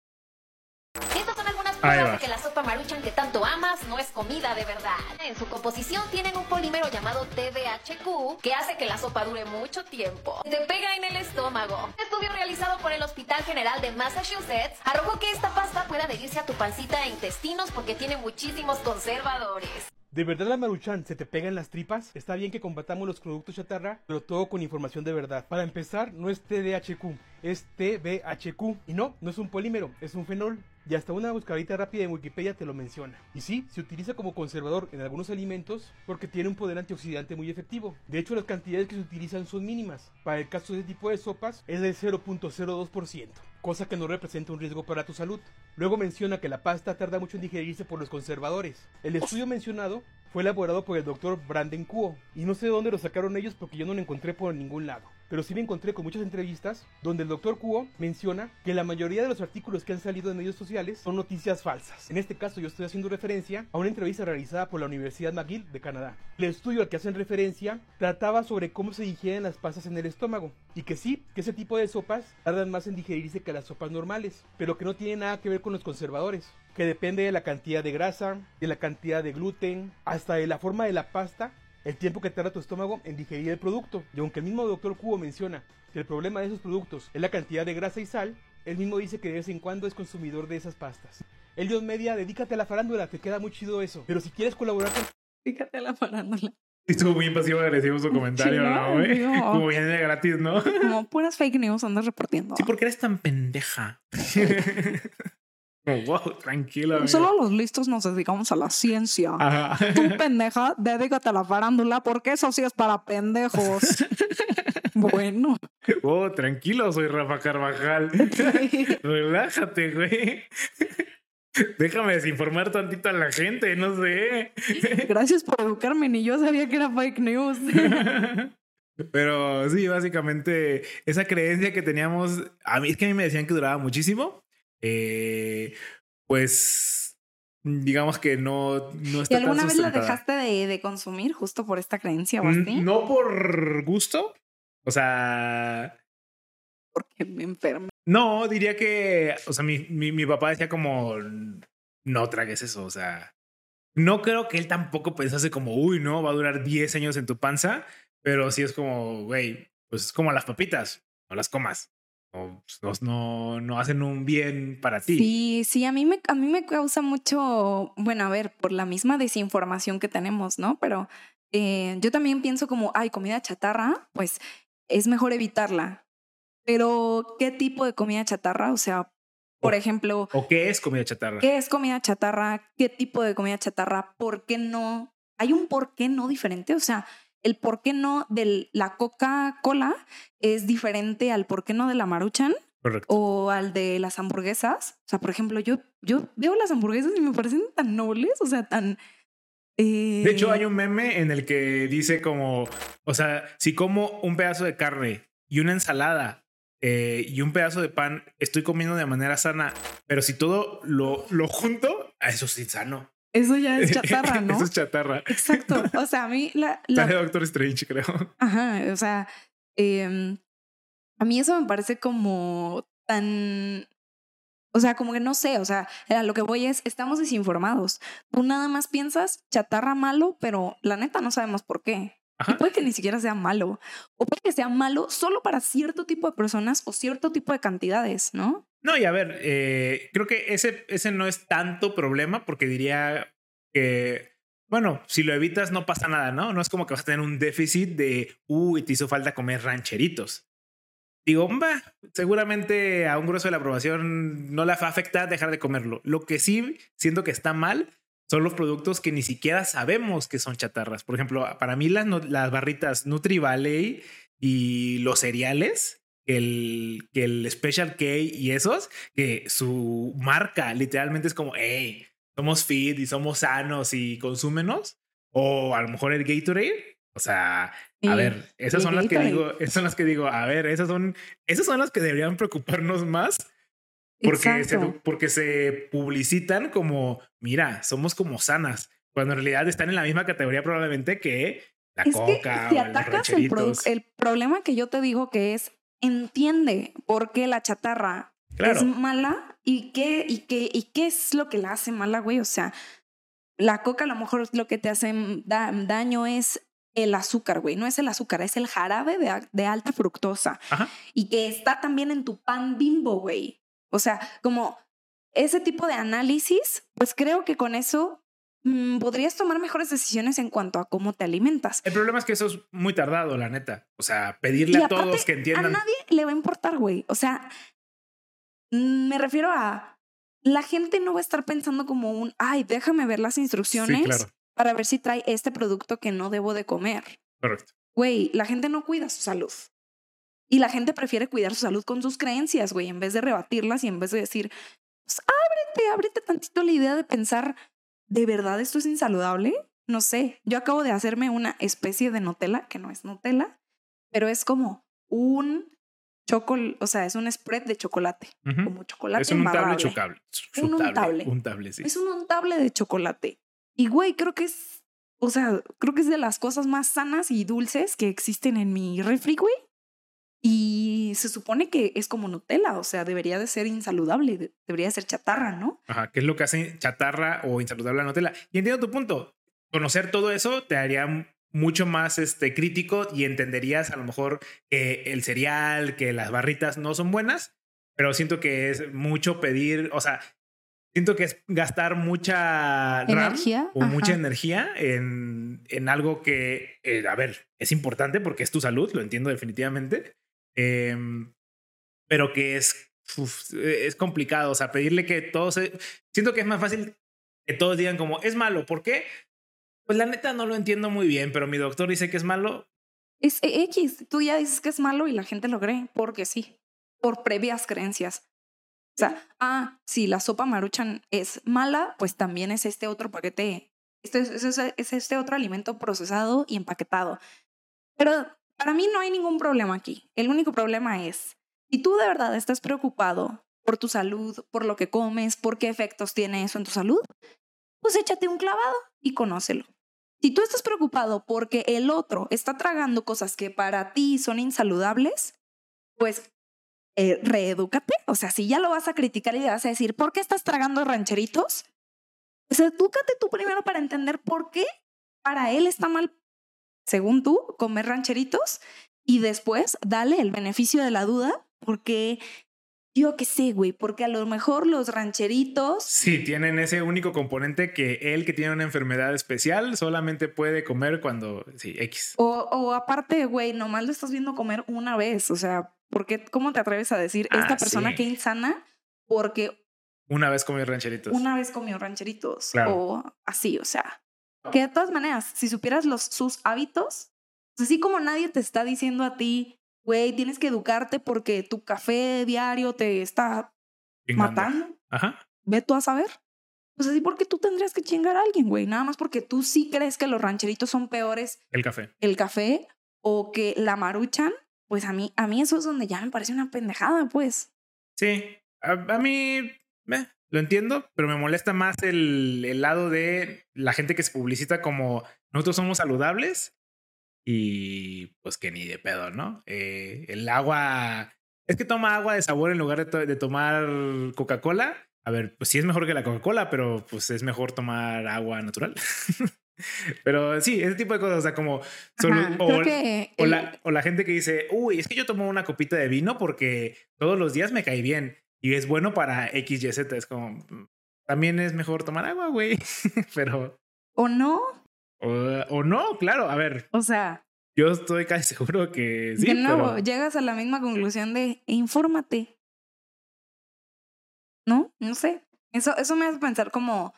C: Pruebas de que la sopa maruchan que tanto amas no es comida de verdad. En su composición tienen un polímero llamado TDHQ que hace que la sopa dure mucho tiempo. Te pega en el estómago. Un estudio realizado por el Hospital General de Massachusetts arrojó que esta pasta puede adherirse a tu pancita e intestinos porque tiene muchísimos conservadores.
D: ¿De verdad la maruchan se te pega en las tripas? Está bien que combatamos los productos chatarra, pero todo con información de verdad. Para empezar, no es TDHQ, es TBHQ. Y no, no es un polímero, es un fenol y hasta una buscadita rápida en Wikipedia te lo menciona. Y sí, se utiliza como conservador en algunos alimentos porque tiene un poder antioxidante muy efectivo. De hecho, las cantidades que se utilizan son mínimas. Para el caso de este tipo de sopas es del 0.02%, cosa que no representa un riesgo para tu salud. Luego menciona que la pasta tarda mucho en digerirse por los conservadores. El estudio mencionado fue elaborado por el doctor Brandon Kuo y no sé de dónde lo sacaron ellos porque yo no lo encontré por ningún lado pero sí me encontré con muchas entrevistas donde el doctor Kuo menciona que la mayoría de los artículos que han salido en medios sociales son noticias falsas. En este caso yo estoy haciendo referencia a una entrevista realizada por la Universidad McGill de Canadá. El estudio al que hacen referencia trataba sobre cómo se digieren las pastas en el estómago y que sí, que ese tipo de sopas tardan más en digerirse que las sopas normales, pero que no tiene nada que ver con los conservadores que depende de la cantidad de grasa, de la cantidad de gluten, hasta de la forma de la pasta el tiempo que tarda tu estómago en digerir el producto. Y aunque el mismo doctor Cubo menciona que el problema de esos productos es la cantidad de grasa y sal, él mismo dice que de vez en cuando es consumidor de esas pastas. Dios Media, dedícate a la farándula, te queda muy chido eso. Pero si quieres colaborar con...
B: Dedícate a la farándula.
A: Estuvo muy pasivo agresivo su [laughs] comentario, ¿no? Como viene de gratis, ¿no?
B: Como puras fake news andas reportando.
A: Sí, porque eres tan pendeja. [laughs] wow, tranquilo.
B: Solo los listos nos dedicamos a la ciencia. Tú, pendeja, dedícate a la farándula porque eso sí es para pendejos. [laughs] bueno.
A: Oh, tranquilo, soy Rafa Carvajal. [laughs] Relájate, güey. Déjame desinformar tantito a la gente, no sé.
B: Gracias por educarme, ni yo sabía que era fake news. [laughs]
A: Pero sí, básicamente esa creencia que teníamos, a mí es que a mí me decían que duraba muchísimo eh, pues digamos que no, no está
B: ¿Y alguna vez la dejaste de, de, consumir justo por esta creencia o así?
A: No por gusto. O sea.
B: Porque me enfermo.
A: No, diría que. O sea, mi, mi, mi papá decía como. No tragues eso. O sea. No creo que él tampoco pensase como, uy, no, va a durar 10 años en tu panza. Pero sí es como, güey, pues es como las papitas. No las comas. Pues, no, no hacen un bien para ti.
B: Sí, sí, a mí, me, a mí me causa mucho, bueno, a ver, por la misma desinformación que tenemos, ¿no? Pero eh, yo también pienso como, ay, comida chatarra, pues es mejor evitarla. Pero, ¿qué tipo de comida chatarra? O sea, por ejemplo...
A: ¿O qué es comida chatarra?
B: ¿Qué es comida chatarra? ¿Qué tipo de comida chatarra? ¿Por qué no? ¿Hay un por qué no diferente? O sea, el por qué no de la Coca-Cola es diferente al por qué no de la Maruchan. O al de las hamburguesas. O sea, por ejemplo, yo, yo veo las hamburguesas y me parecen tan nobles, o sea, tan...
A: De hecho, hay un meme en el que dice como, o sea, si como un pedazo de carne y una ensalada eh, y un pedazo de pan, estoy comiendo de manera sana, pero si todo lo, lo junto, eso es insano.
B: Eso ya es [laughs] chatarra, ¿no?
A: Eso es chatarra.
B: Exacto. [laughs] O sea, a mí la...
A: la... Doctor Strange, creo. [laughs]
B: Ajá, o sea, em, a mí eso me parece como tan O sea, como que no sé, o sea, a lo que voy es, estamos desinformados. Tú nada más piensas chatarra malo, pero la neta no sabemos por qué. Y puede que ni siquiera sea malo. O puede que sea malo solo para cierto tipo de personas o cierto tipo de cantidades, ¿no?
A: No, y a ver, eh, creo que ese, ese no es tanto problema porque diría que, bueno, si lo evitas no pasa nada, ¿no? No es como que vas a tener un déficit de, uy, te hizo falta comer rancheritos. Digo, va, seguramente a un grueso de la aprobación no la va a afectar dejar de comerlo. Lo que sí siento que está mal son los productos que ni siquiera sabemos que son chatarras. Por ejemplo, para mí las, las barritas Nutri Valley y los cereales, el, que el Special K y esos, que su marca literalmente es como, hey, somos fit y somos sanos y consúmenos. O a lo mejor el Gatorade. O sea, a ver, esas son las que digo, esas son las que digo, a ver, esas son, esas son las que deberían preocuparnos más porque se, porque se publicitan como, mira, somos como sanas, cuando en realidad están en la misma categoría probablemente que la coca.
B: si atacas el, el, problema que yo te digo que es, entiende por qué la chatarra es mala y qué, y, qué, y qué es lo que la hace mala, güey. O sea, la coca a lo mejor lo que te hace daño es el azúcar, güey. No es el azúcar, es el jarabe de, de alta fructosa. Y que está también en tu pan bimbo, güey. O sea, como ese tipo de análisis, pues creo que con eso podrías tomar mejores decisiones en cuanto a cómo te alimentas.
A: El problema es que eso es muy tardado, la neta. O sea, pedirle a todos que entiendan. A
B: nadie le va a importar, güey. O sea, mm, me refiero a la gente no va a estar pensando como un, ay, déjame ver las instrucciones para ver si trae este producto que no debo de comer.
A: Correcto.
B: Güey, la gente no cuida su salud. Y la gente prefiere cuidar su salud con sus creencias, güey, en vez de rebatirlas y en vez de decir, pues ábrete, ábrete tantito la idea de pensar, ¿de verdad esto es insaludable? No sé, yo acabo de hacerme una especie de Nutella, que no es Nutella, pero es como un chocolate, o sea, es un spread de chocolate, como chocolate
A: Es un untable chocable.
B: Un untable.
A: untable sí.
B: Es un untable de chocolate. Y güey, creo que es, o sea, creo que es de las cosas más sanas y dulces que existen en mi refri, güey. Y se supone que es como Nutella, o sea, debería de ser insaludable, debería de ser chatarra, ¿no?
A: Ajá, ¿qué es lo que hace chatarra o insaludable a Nutella? Y entiendo tu punto. Conocer todo eso te haría mucho más este, crítico y entenderías a lo mejor que el cereal, que las barritas no son buenas, pero siento que es mucho pedir, o sea, siento que es gastar mucha
B: energía
A: o mucha energía en, en algo que, eh, a ver, es importante porque es tu salud, lo entiendo definitivamente, Em, pero que es, es complicado. O sea, pedirle que todos. Siento que es más fácil que todos digan como es malo. ¿Por qué? Pues la neta no lo entiendo muy bien, pero mi doctor dice que es malo.
B: Es X. Tú ya dices que es malo y la gente lo cree porque sí, por previas creencias. O sea, ah, si la sopa maruchan es mala, pues también es este otro paquete. Este es, es este otro alimento procesado y empaquetado. Pero para mí no hay ningún problema aquí. El único problema es, si tú de verdad estás preocupado por tu salud, por lo que comes, por qué efectos tiene eso en tu salud, pues échate un clavado y conócelo. Si tú estás preocupado porque el otro está tragando cosas que para ti son insaludables, pues eh, reedúcate. O sea, si ya lo vas a criticar y le vas a decir, ¿por qué estás tragando rancheritos? Pues edúcate tú primero para entender por qué para él está mal según tú, comer rancheritos y después dale el beneficio de la duda porque yo qué sé, güey, porque a lo mejor los rancheritos...
A: Sí, tienen ese único componente que él que tiene una enfermedad especial solamente puede comer cuando... Sí, X.
B: O, o aparte, güey, nomás lo estás viendo comer una vez. O sea, ¿por qué, ¿cómo te atreves a decir esta ah, persona que insana? Porque...
A: Una vez comió rancheritos.
B: Una vez comió rancheritos. O así, o sea. Que de todas maneras, si supieras los, sus hábitos, así como nadie te está diciendo a ti, güey, tienes que educarte porque tu café diario te está matando.
A: Ajá.
B: Ve tú a saber. Pues así porque tú tendrías que chingar a alguien, güey. Nada más porque tú sí crees que los rancheritos son peores.
A: El café.
B: El café o que la maruchan. Pues a mí, a mí eso es donde ya me parece una pendejada, pues.
A: Sí. A, a mí, lo entiendo, pero me molesta más el, el, lado de la gente que se publicita como nosotros somos saludables y pues que ni de pedo, ¿no? Eh, el agua es que toma agua de sabor en lugar de, de tomar Coca-Cola. A ver, pues sí es mejor que la Coca-Cola, pero pues es mejor tomar agua natural. [laughs] Pero sí, ese tipo de cosas, o sea, como o, la, gente que dice, uy, es que yo tomo una copita de vino porque todos los días me cae bien y es bueno para X, Y, Z. Es como, mm, también es mejor tomar agua, güey. [laughs] Pero.
B: ¿O no?
A: O, no, claro, a ver.
B: O sea.
A: Yo estoy casi [laughs] seguro que sí.
B: De nuevo, llegas a la misma conclusión de infórmate. ¿No? No sé. Eso, eso me hace pensar como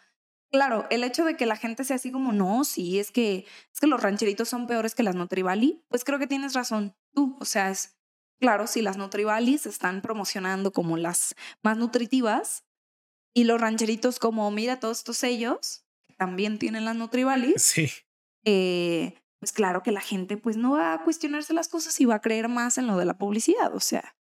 B: Claro, el hecho de que la gente sea así como, no, sí, es que, es que los rancheritos son peores que las Nutrivali, pues creo que tienes razón tú. O sea, es claro, si las Nutrivali se están promocionando como las más nutritivas y los rancheritos como, mira, todos estos sellos, que también tienen las [laughs] Nutrivali,
A: sí.
B: Eh, pues claro que la gente pues no va a cuestionarse las cosas y va a creer más en lo de la publicidad, o sea.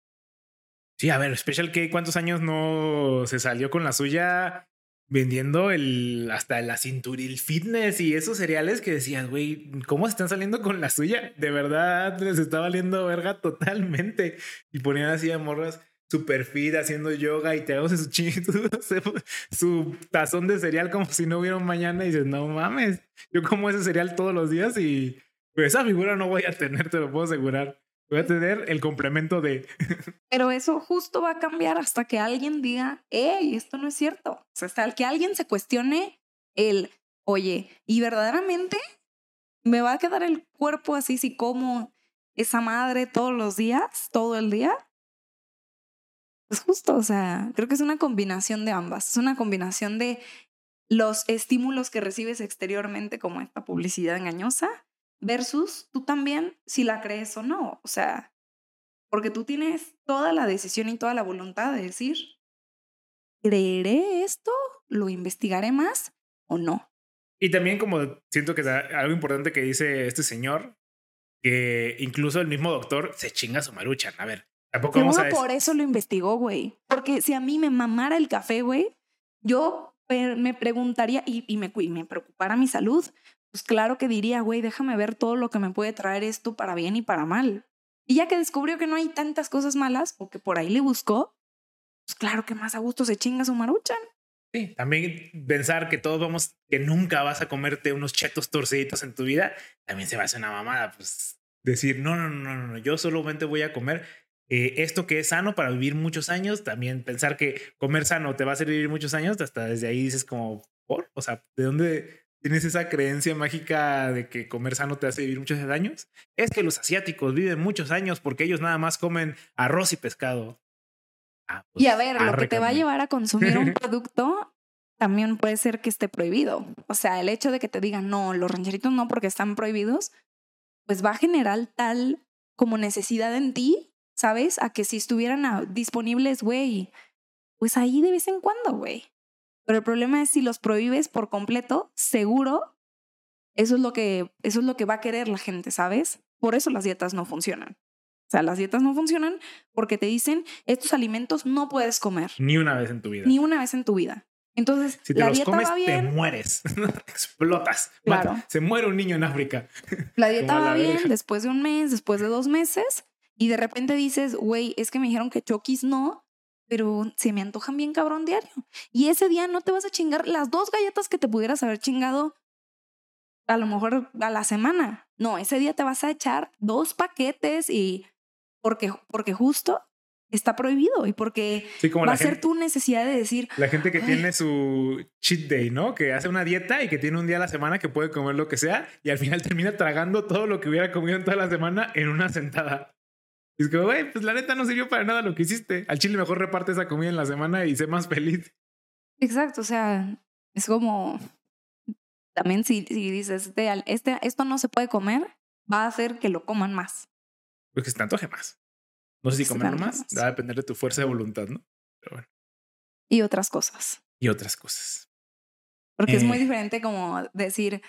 A: Sí, a ver, Special K, ¿cuántos años no se salió con la suya vendiendo el hasta la cinturil fitness y esos cereales que decían, güey, ¿cómo se están saliendo con la suya? De verdad les está valiendo verga totalmente. Y ponían así a morras super fit haciendo yoga y te hago su [laughs] su tazón de cereal como si no hubiera mañana y dices, no mames, yo como ese cereal todos los días y pues esa figura no voy a tener, te lo puedo asegurar. Voy a tener el complemento de. [laughs]
B: Pero eso justo va a cambiar hasta que alguien diga, hey, esto no es cierto. O sea, hasta que alguien se cuestione el, oye, ¿y verdaderamente me va a quedar el cuerpo así si como esa madre todos los días, todo el día? Pues justo, o sea, creo que es una combinación de ambas. Es una combinación de los estímulos que recibes exteriormente, como esta publicidad engañosa, versus tú también si la crees o no. O sea, porque tú tienes toda la decisión y toda la voluntad de decir, ¿creeré esto? ¿Lo investigaré más o no?
A: Y también como siento que algo importante que dice este señor, que incluso el mismo doctor se chinga su maruchan. A ver, tampoco vamos a...
B: por eso lo investigó, güey. Porque si a mí me mamara el café, güey, yo me preguntaría y, y, me, y me preocupara mi salud, pues claro que diría, güey, déjame ver todo lo que me puede traer esto para bien y para mal. Y ya que descubrió que no hay tantas cosas malas o que por ahí le buscó, pues claro que más a gusto se chinga su maruchan.
A: Sí, también pensar que todos vamos, que nunca vas a comerte unos chetos torciditos en tu vida, también se va a hacer una mamada. Pues decir, no, no, no, no, no yo solamente voy a comer eh, esto que es sano para vivir muchos años. También pensar que comer sano te va a hacer vivir muchos años, hasta desde ahí dices como, ¿por? O sea, ¿de dónde, tienes esa creencia mágica de que comer sano te hace vivir muchos años, es que los asiáticos viven muchos años porque ellos nada más comen arroz y pescado.
B: Ah, y a ver, lo que te va a llevar a consumir un [laughs] producto también puede ser que esté prohibido. O sea, el hecho de que te digan, no, los rancheritos no porque están prohibidos, pues va a generar tal como necesidad en ti, ¿sabes? A que si estuvieran disponibles, güey, pues ahí de vez en cuando, güey. Pero el problema es si los prohíbes por completo, seguro, eso es lo que, eso es lo que va a querer la gente, ¿sabes? Por eso las dietas no funcionan. O sea, las dietas no funcionan porque te dicen, estos alimentos no puedes comer.
A: Ni una vez en tu vida.
B: Ni una vez en tu vida. Entonces,
A: si te la los dieta comes, va bien. te mueres, [laughs] explotas. Claro. Se muere un niño en África. [laughs]
B: La dieta va bien después de un mes, después de dos meses, y de repente dices, güey, es que me dijeron que Chokis no, pero se me antojan bien cabrón diario. Y ese día no te vas a chingar las dos galletas que te pudieras haber chingado a lo mejor a la semana. No, ese día te vas a echar dos paquetes y porque, porque justo está prohibido y porque va a ser tu necesidad de decir.
A: La gente que tiene su cheat day, ¿no? Que hace una dieta y que tiene un día a la semana que puede comer lo que sea y al final [laughs] termina tragando todo lo que hubiera comido en toda la semana en una sentada. Y es que, güey, pues la neta no sirvió para nada lo que hiciste. Al chile mejor reparte esa comida en la semana y sé más feliz.
B: Exacto, o sea, es como también si, si dices, este, este, esto no se puede comer, va a hacer que lo coman más.
A: Pues que se te antoje más. No sé si comerlo más, va a depender de tu fuerza de voluntad, ¿no? Pero bueno.
B: Y otras cosas.
A: Y otras cosas.
B: Porque es muy eh. diferente como decir,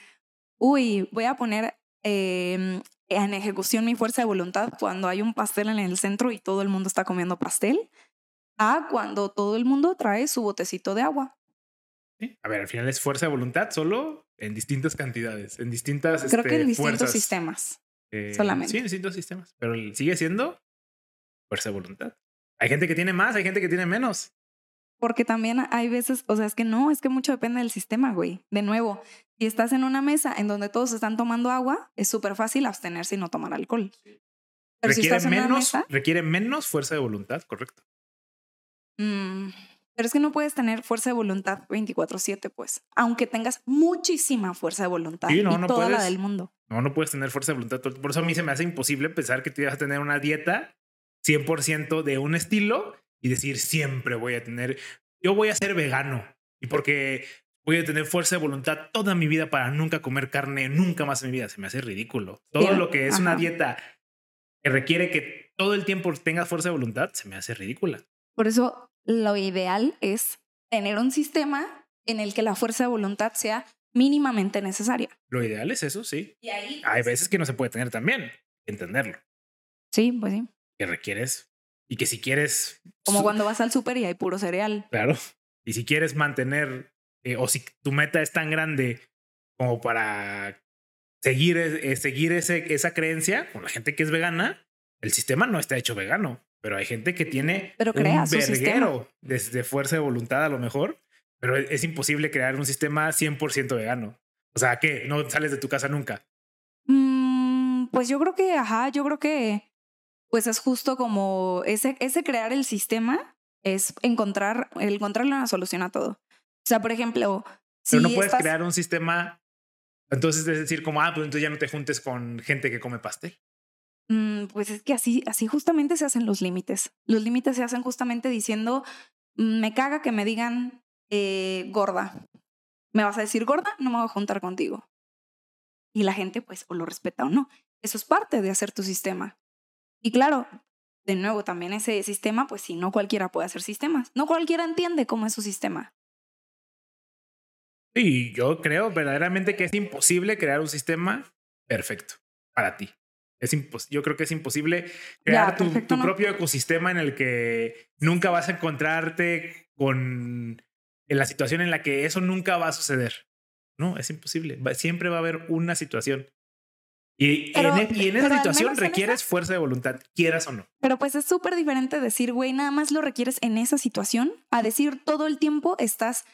B: uy, voy a poner eh, en ejecución mi fuerza de voluntad cuando hay un pastel en el centro y todo el mundo está comiendo pastel, a cuando todo el mundo trae su botecito de agua.
A: A ver, al final es fuerza de voluntad solo en distintas cantidades, en distintas.
B: Creo que en este, distintos sistemas. Eh, solamente.
A: Sí, en distintos sistemas. Pero sigue siendo fuerza de voluntad. Hay gente que tiene más, hay gente que tiene menos.
B: Porque también hay veces, o sea, es que no, es que mucho depende del sistema, güey. De nuevo, si estás en una mesa en donde todos están tomando agua, es súper fácil abstenerse y no tomar alcohol.
A: Pero requiere, si estás menos, en una mesa, requiere menos fuerza de voluntad, correcto.
B: Mm, pero es que no puedes tener fuerza de voluntad 24/7, pues. Aunque tengas muchísima fuerza de voluntad y toda la del mundo.
A: No, no puedes tener fuerza de voluntad. Por eso a mí se me hace imposible pensar que te vas a tener una dieta 100% de un estilo y decir siempre voy a tener, yo voy a ser vegano y porque voy a tener fuerza de voluntad toda mi vida para nunca comer carne, nunca más en mi vida. Se me hace ridículo. Todo lo que es una dieta que requiere que todo el tiempo tengas fuerza de voluntad, se me hace ridícula.
B: Por eso lo ideal es tener un sistema en el que la fuerza de voluntad sea mínimamente necesaria.
A: Lo ideal es eso, sí. Y ahí, Hay pues veces que no se puede tener también, entenderlo.
B: Sí, pues sí.
A: Que requieres y que si quieres...
B: Como cuando vas al súper y hay puro cereal.
A: Claro. Y si quieres mantener, eh, o si tu meta es tan grande como para seguir, eh, seguir ese, esa creencia con la gente que es vegana, el sistema no está hecho vegano, pero hay gente que tiene
B: pero un verguero
A: de, fuerza de voluntad a lo mejor, pero es, imposible crear un sistema 100% vegano. O sea, ¿qué? ¿No sales de tu casa nunca?
B: Mm, pues yo creo que, ajá, yo creo que pues es justo como ese, ese crear el sistema es encontrar, el encontrarle una solución a todo. O sea, por ejemplo,
A: si Pero no puedes crear un sistema, entonces es decir, como, ah, pues entonces ya no te juntes con gente que come pastel.
B: Mm, pues es que así, así justamente se hacen los límites. Los límites se hacen justamente diciendo, mm, me caga que me digan eh, gorda. ¿Me vas a decir gorda? No me voy a juntar contigo. Y la gente, pues, o lo respeta o no. Eso es parte de hacer tu sistema. Y claro, de nuevo, también ese sistema, pues si no cualquiera puede hacer sistemas. No cualquiera entiende cómo es su sistema.
A: Y yo creo verdaderamente que es imposible crear un sistema perfecto para ti. Es yo creo que es imposible crear tu, propio ecosistema en el que nunca vas a encontrarte con en la situación en la que eso nunca va a suceder. No, es imposible. siempre va a haber una situación. Y, en, e, esa situación requieres fuerza de voluntad, quieras o no.
B: Pero pues es súper diferente decir, güey, nada más lo requieres en esa situación, a decir todo el tiempo estás...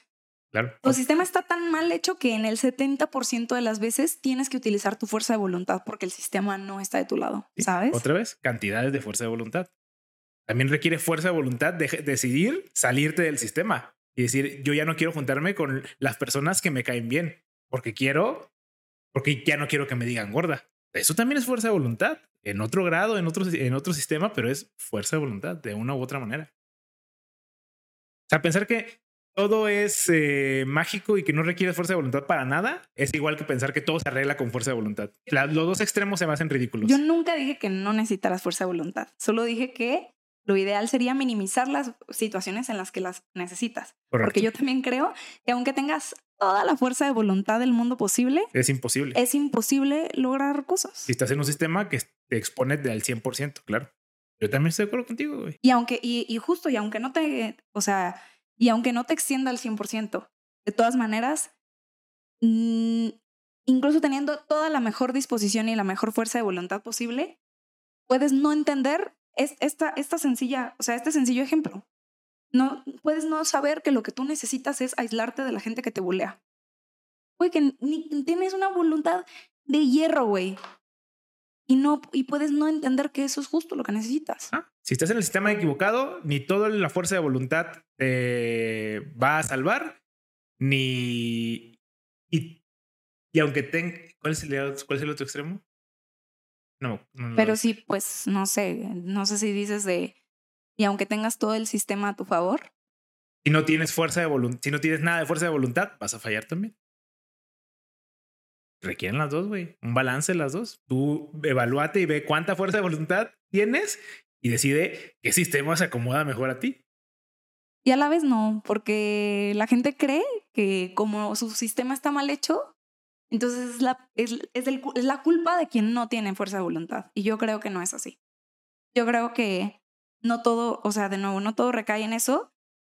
A: Claro.
B: Tu sistema está tan mal hecho que en el 70% de las veces tienes que utilizar tu fuerza de voluntad porque el sistema no está de tu lado, ¿sabes?
A: Otra vez, cantidades de fuerza de voluntad. También requiere fuerza de voluntad de decidir salirte del sistema y decir, yo ya no quiero juntarme con las personas que me caen bien porque quiero, porque ya no quiero que me digan gorda. Eso también es fuerza de voluntad, en otro grado, en otro, en otro sistema, pero es fuerza de voluntad de una u otra manera. O sea, pensar que todo es eh, mágico y que no requiere fuerza de voluntad para nada, es igual que pensar que todo se arregla con fuerza de voluntad. los dos extremos se me hacen ridículos.
B: Yo nunca dije que no necesitaras fuerza de voluntad, solo dije que lo ideal sería minimizar las situaciones en las que las necesitas. Porque yo también creo que aunque tengas toda la fuerza de voluntad del mundo posible,
A: es imposible.
B: Es imposible lograr cosas.
A: Si estás en un sistema que te expone al 100%, claro. Yo también estoy de acuerdo contigo, güey.
B: Y aunque, y, justo, y aunque no te, o sea, y aunque no te extienda al 100%, de todas maneras, mm, incluso teniendo toda la mejor disposición y la mejor fuerza de voluntad posible, puedes no entender es esta, esta sencilla, o sea, este sencillo ejemplo. No, puedes no saber que lo que tú necesitas es aislarte de la gente que te bulea. Güey, que ni tienes una voluntad de hierro, güey. Y, no, y puedes no entender que eso es justo lo que necesitas.
A: Ah, si estás en el sistema equivocado, ni toda la fuerza de voluntad te va a salvar, ni... Y, y aunque tenga... ¿Cuál es, el, ¿Cuál es el otro extremo? No,
B: Pero sí, pues no sé, no sé si dices de, y aunque tengas todo el sistema a tu favor.
A: Si no tienes fuerza de voluntad, si no tienes nada de fuerza de voluntad, vas a fallar también. Requieren las dos, güey. Un balance las dos. Tú evalúate y ve cuánta fuerza de voluntad tienes y decide qué sistema se acomoda mejor a ti.
B: Y a la vez no, porque la gente cree que como su sistema está mal hecho, entonces es la, es, es, es la culpa de quien no tiene fuerza de voluntad. Y yo creo que no es así. Yo creo que no todo, o sea, de nuevo, no todo recae en eso.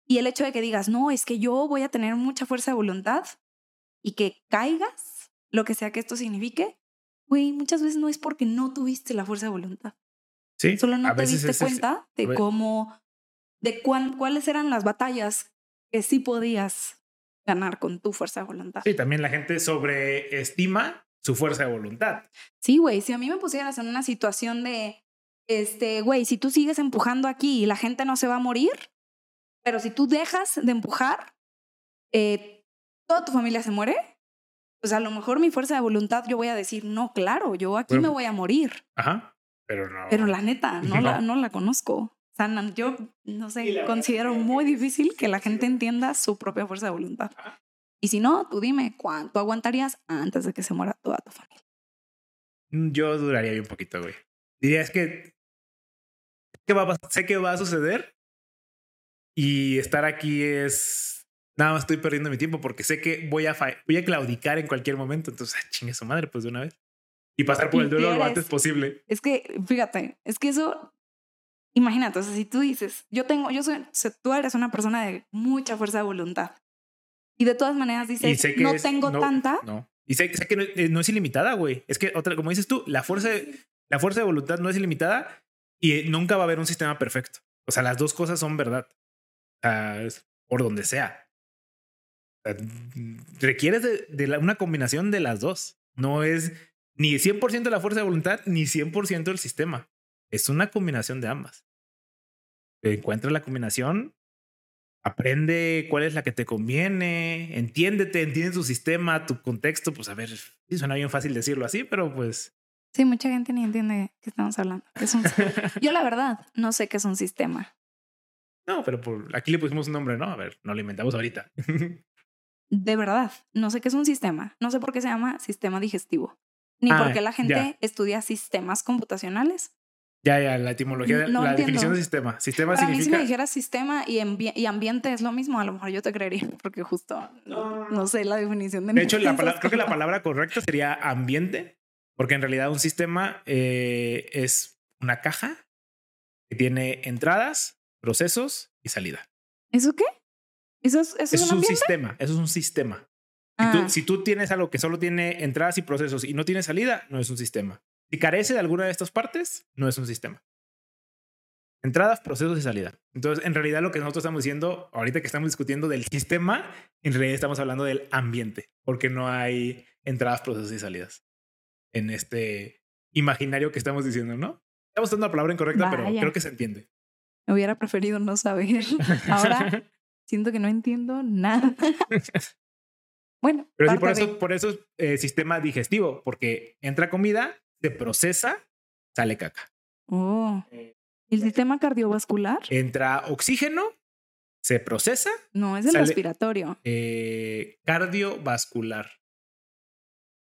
B: Y el hecho de que digas, no, es que yo voy a tener mucha fuerza de voluntad y que caigas, lo que sea que esto signifique, güey, muchas veces no es porque no tuviste la fuerza de voluntad.
A: Sí.
B: Solo no te diste cuenta de cómo de cuáles eran las batallas que sí podías ganar con tu fuerza de voluntad.
A: Sí, también la gente sobreestima su fuerza de voluntad.
B: Sí, güey, si a mí me pusieras en una situación de, este, güey, si tú sigues empujando aquí y la gente no se va a morir, pero si tú dejas de empujar, eh, toda tu familia se muere, pues a lo mejor mi fuerza de voluntad yo voy a decir, no, claro, yo aquí me voy a morir.
A: Ajá, pero no.
B: Pero la neta, no, [laughs] La, no la conozco. O sea, yo, no sé, considero muy difícil que la gente entienda su propia fuerza de voluntad. Y si no, tú dime, ¿cuánto aguantarías antes de que se muera toda tu familia?
A: Mm, yo duraría un poquito, güey. Diría, es que, que va sé que va a suceder y estar aquí es nada más estoy perdiendo mi tiempo porque sé que voy a, voy a claudicar en cualquier momento. Entonces, ah, chingue su madre, pues de una vez. Y pasar por el duelo lo antes posible.
B: Es que, fíjate, es que eso, imagínate, o sea, si tú dices, yo tengo, yo soy, tú eres una persona de mucha fuerza de voluntad. Y de todas maneras dices, no tengo tanta.
A: No. Y sé, sé que eh, no, es ilimitada, güey. Es que, otra, como dices tú, la fuerza, la fuerza de voluntad no es ilimitada y nunca va a haber un sistema perfecto. O sea, las dos cosas son verdad. Por donde sea requieres de, una combinación de las dos. No es ni 100% la fuerza de voluntad ni 100% el sistema. Es una combinación de ambas. Encuentra la combinación, aprende cuál es la que te conviene, entiéndete, entiende tu sistema, tu contexto. Pues a ver, suena bien fácil decirlo así, pero pues.
B: Sí, mucha gente ni entiende qué estamos hablando. [laughs] Yo, la verdad, no sé qué es un sistema.
A: No, pero por... aquí le pusimos un nombre, ¿no? A ver, no lo inventamos ahorita. [laughs]
B: de verdad, no sé qué es un sistema, no sé por qué se llama sistema digestivo, ni por qué la gente estudia sistemas computacionales.
A: Ya, ya, la etimología, la definición de sistema. Sistema
B: Para
A: significa...
B: mí si me dijeras sistema y, y, ambiente es lo mismo, a lo mejor yo te creería, [laughs] porque justo no, sé la definición de
A: De hecho, la creo que la palabra correcta sería ambiente, porque en realidad un sistema eh, es una caja que tiene entradas, procesos y salida.
B: ¿Eso qué? ¿Eso es,
A: eso es, un, sistema, eso es un sistema. Ah. Si, tú, tienes algo que solo tiene entradas y procesos y no tiene salida, no es un sistema. Si carece de alguna de estas partes, no es un sistema. Entradas, procesos y salida. Entonces, en realidad lo que nosotros estamos diciendo, ahorita que estamos discutiendo del sistema, en realidad estamos hablando del ambiente, porque no hay entradas, procesos y salidas en este imaginario que estamos diciendo, ¿no? Estamos usando la palabra incorrecta, pero creo que se entiende.
B: Me hubiera preferido no saber. [laughs] Ahora Siento que no entiendo nada. [laughs] bueno.
A: Pero sí, por eso, por eso es eh, sistema digestivo, porque entra comida, se procesa, sale caca.
B: Oh. ¿El sistema cardiovascular?
A: Entra oxígeno, se procesa.
B: No, es el respiratorio.
A: Eh, cardiovascular.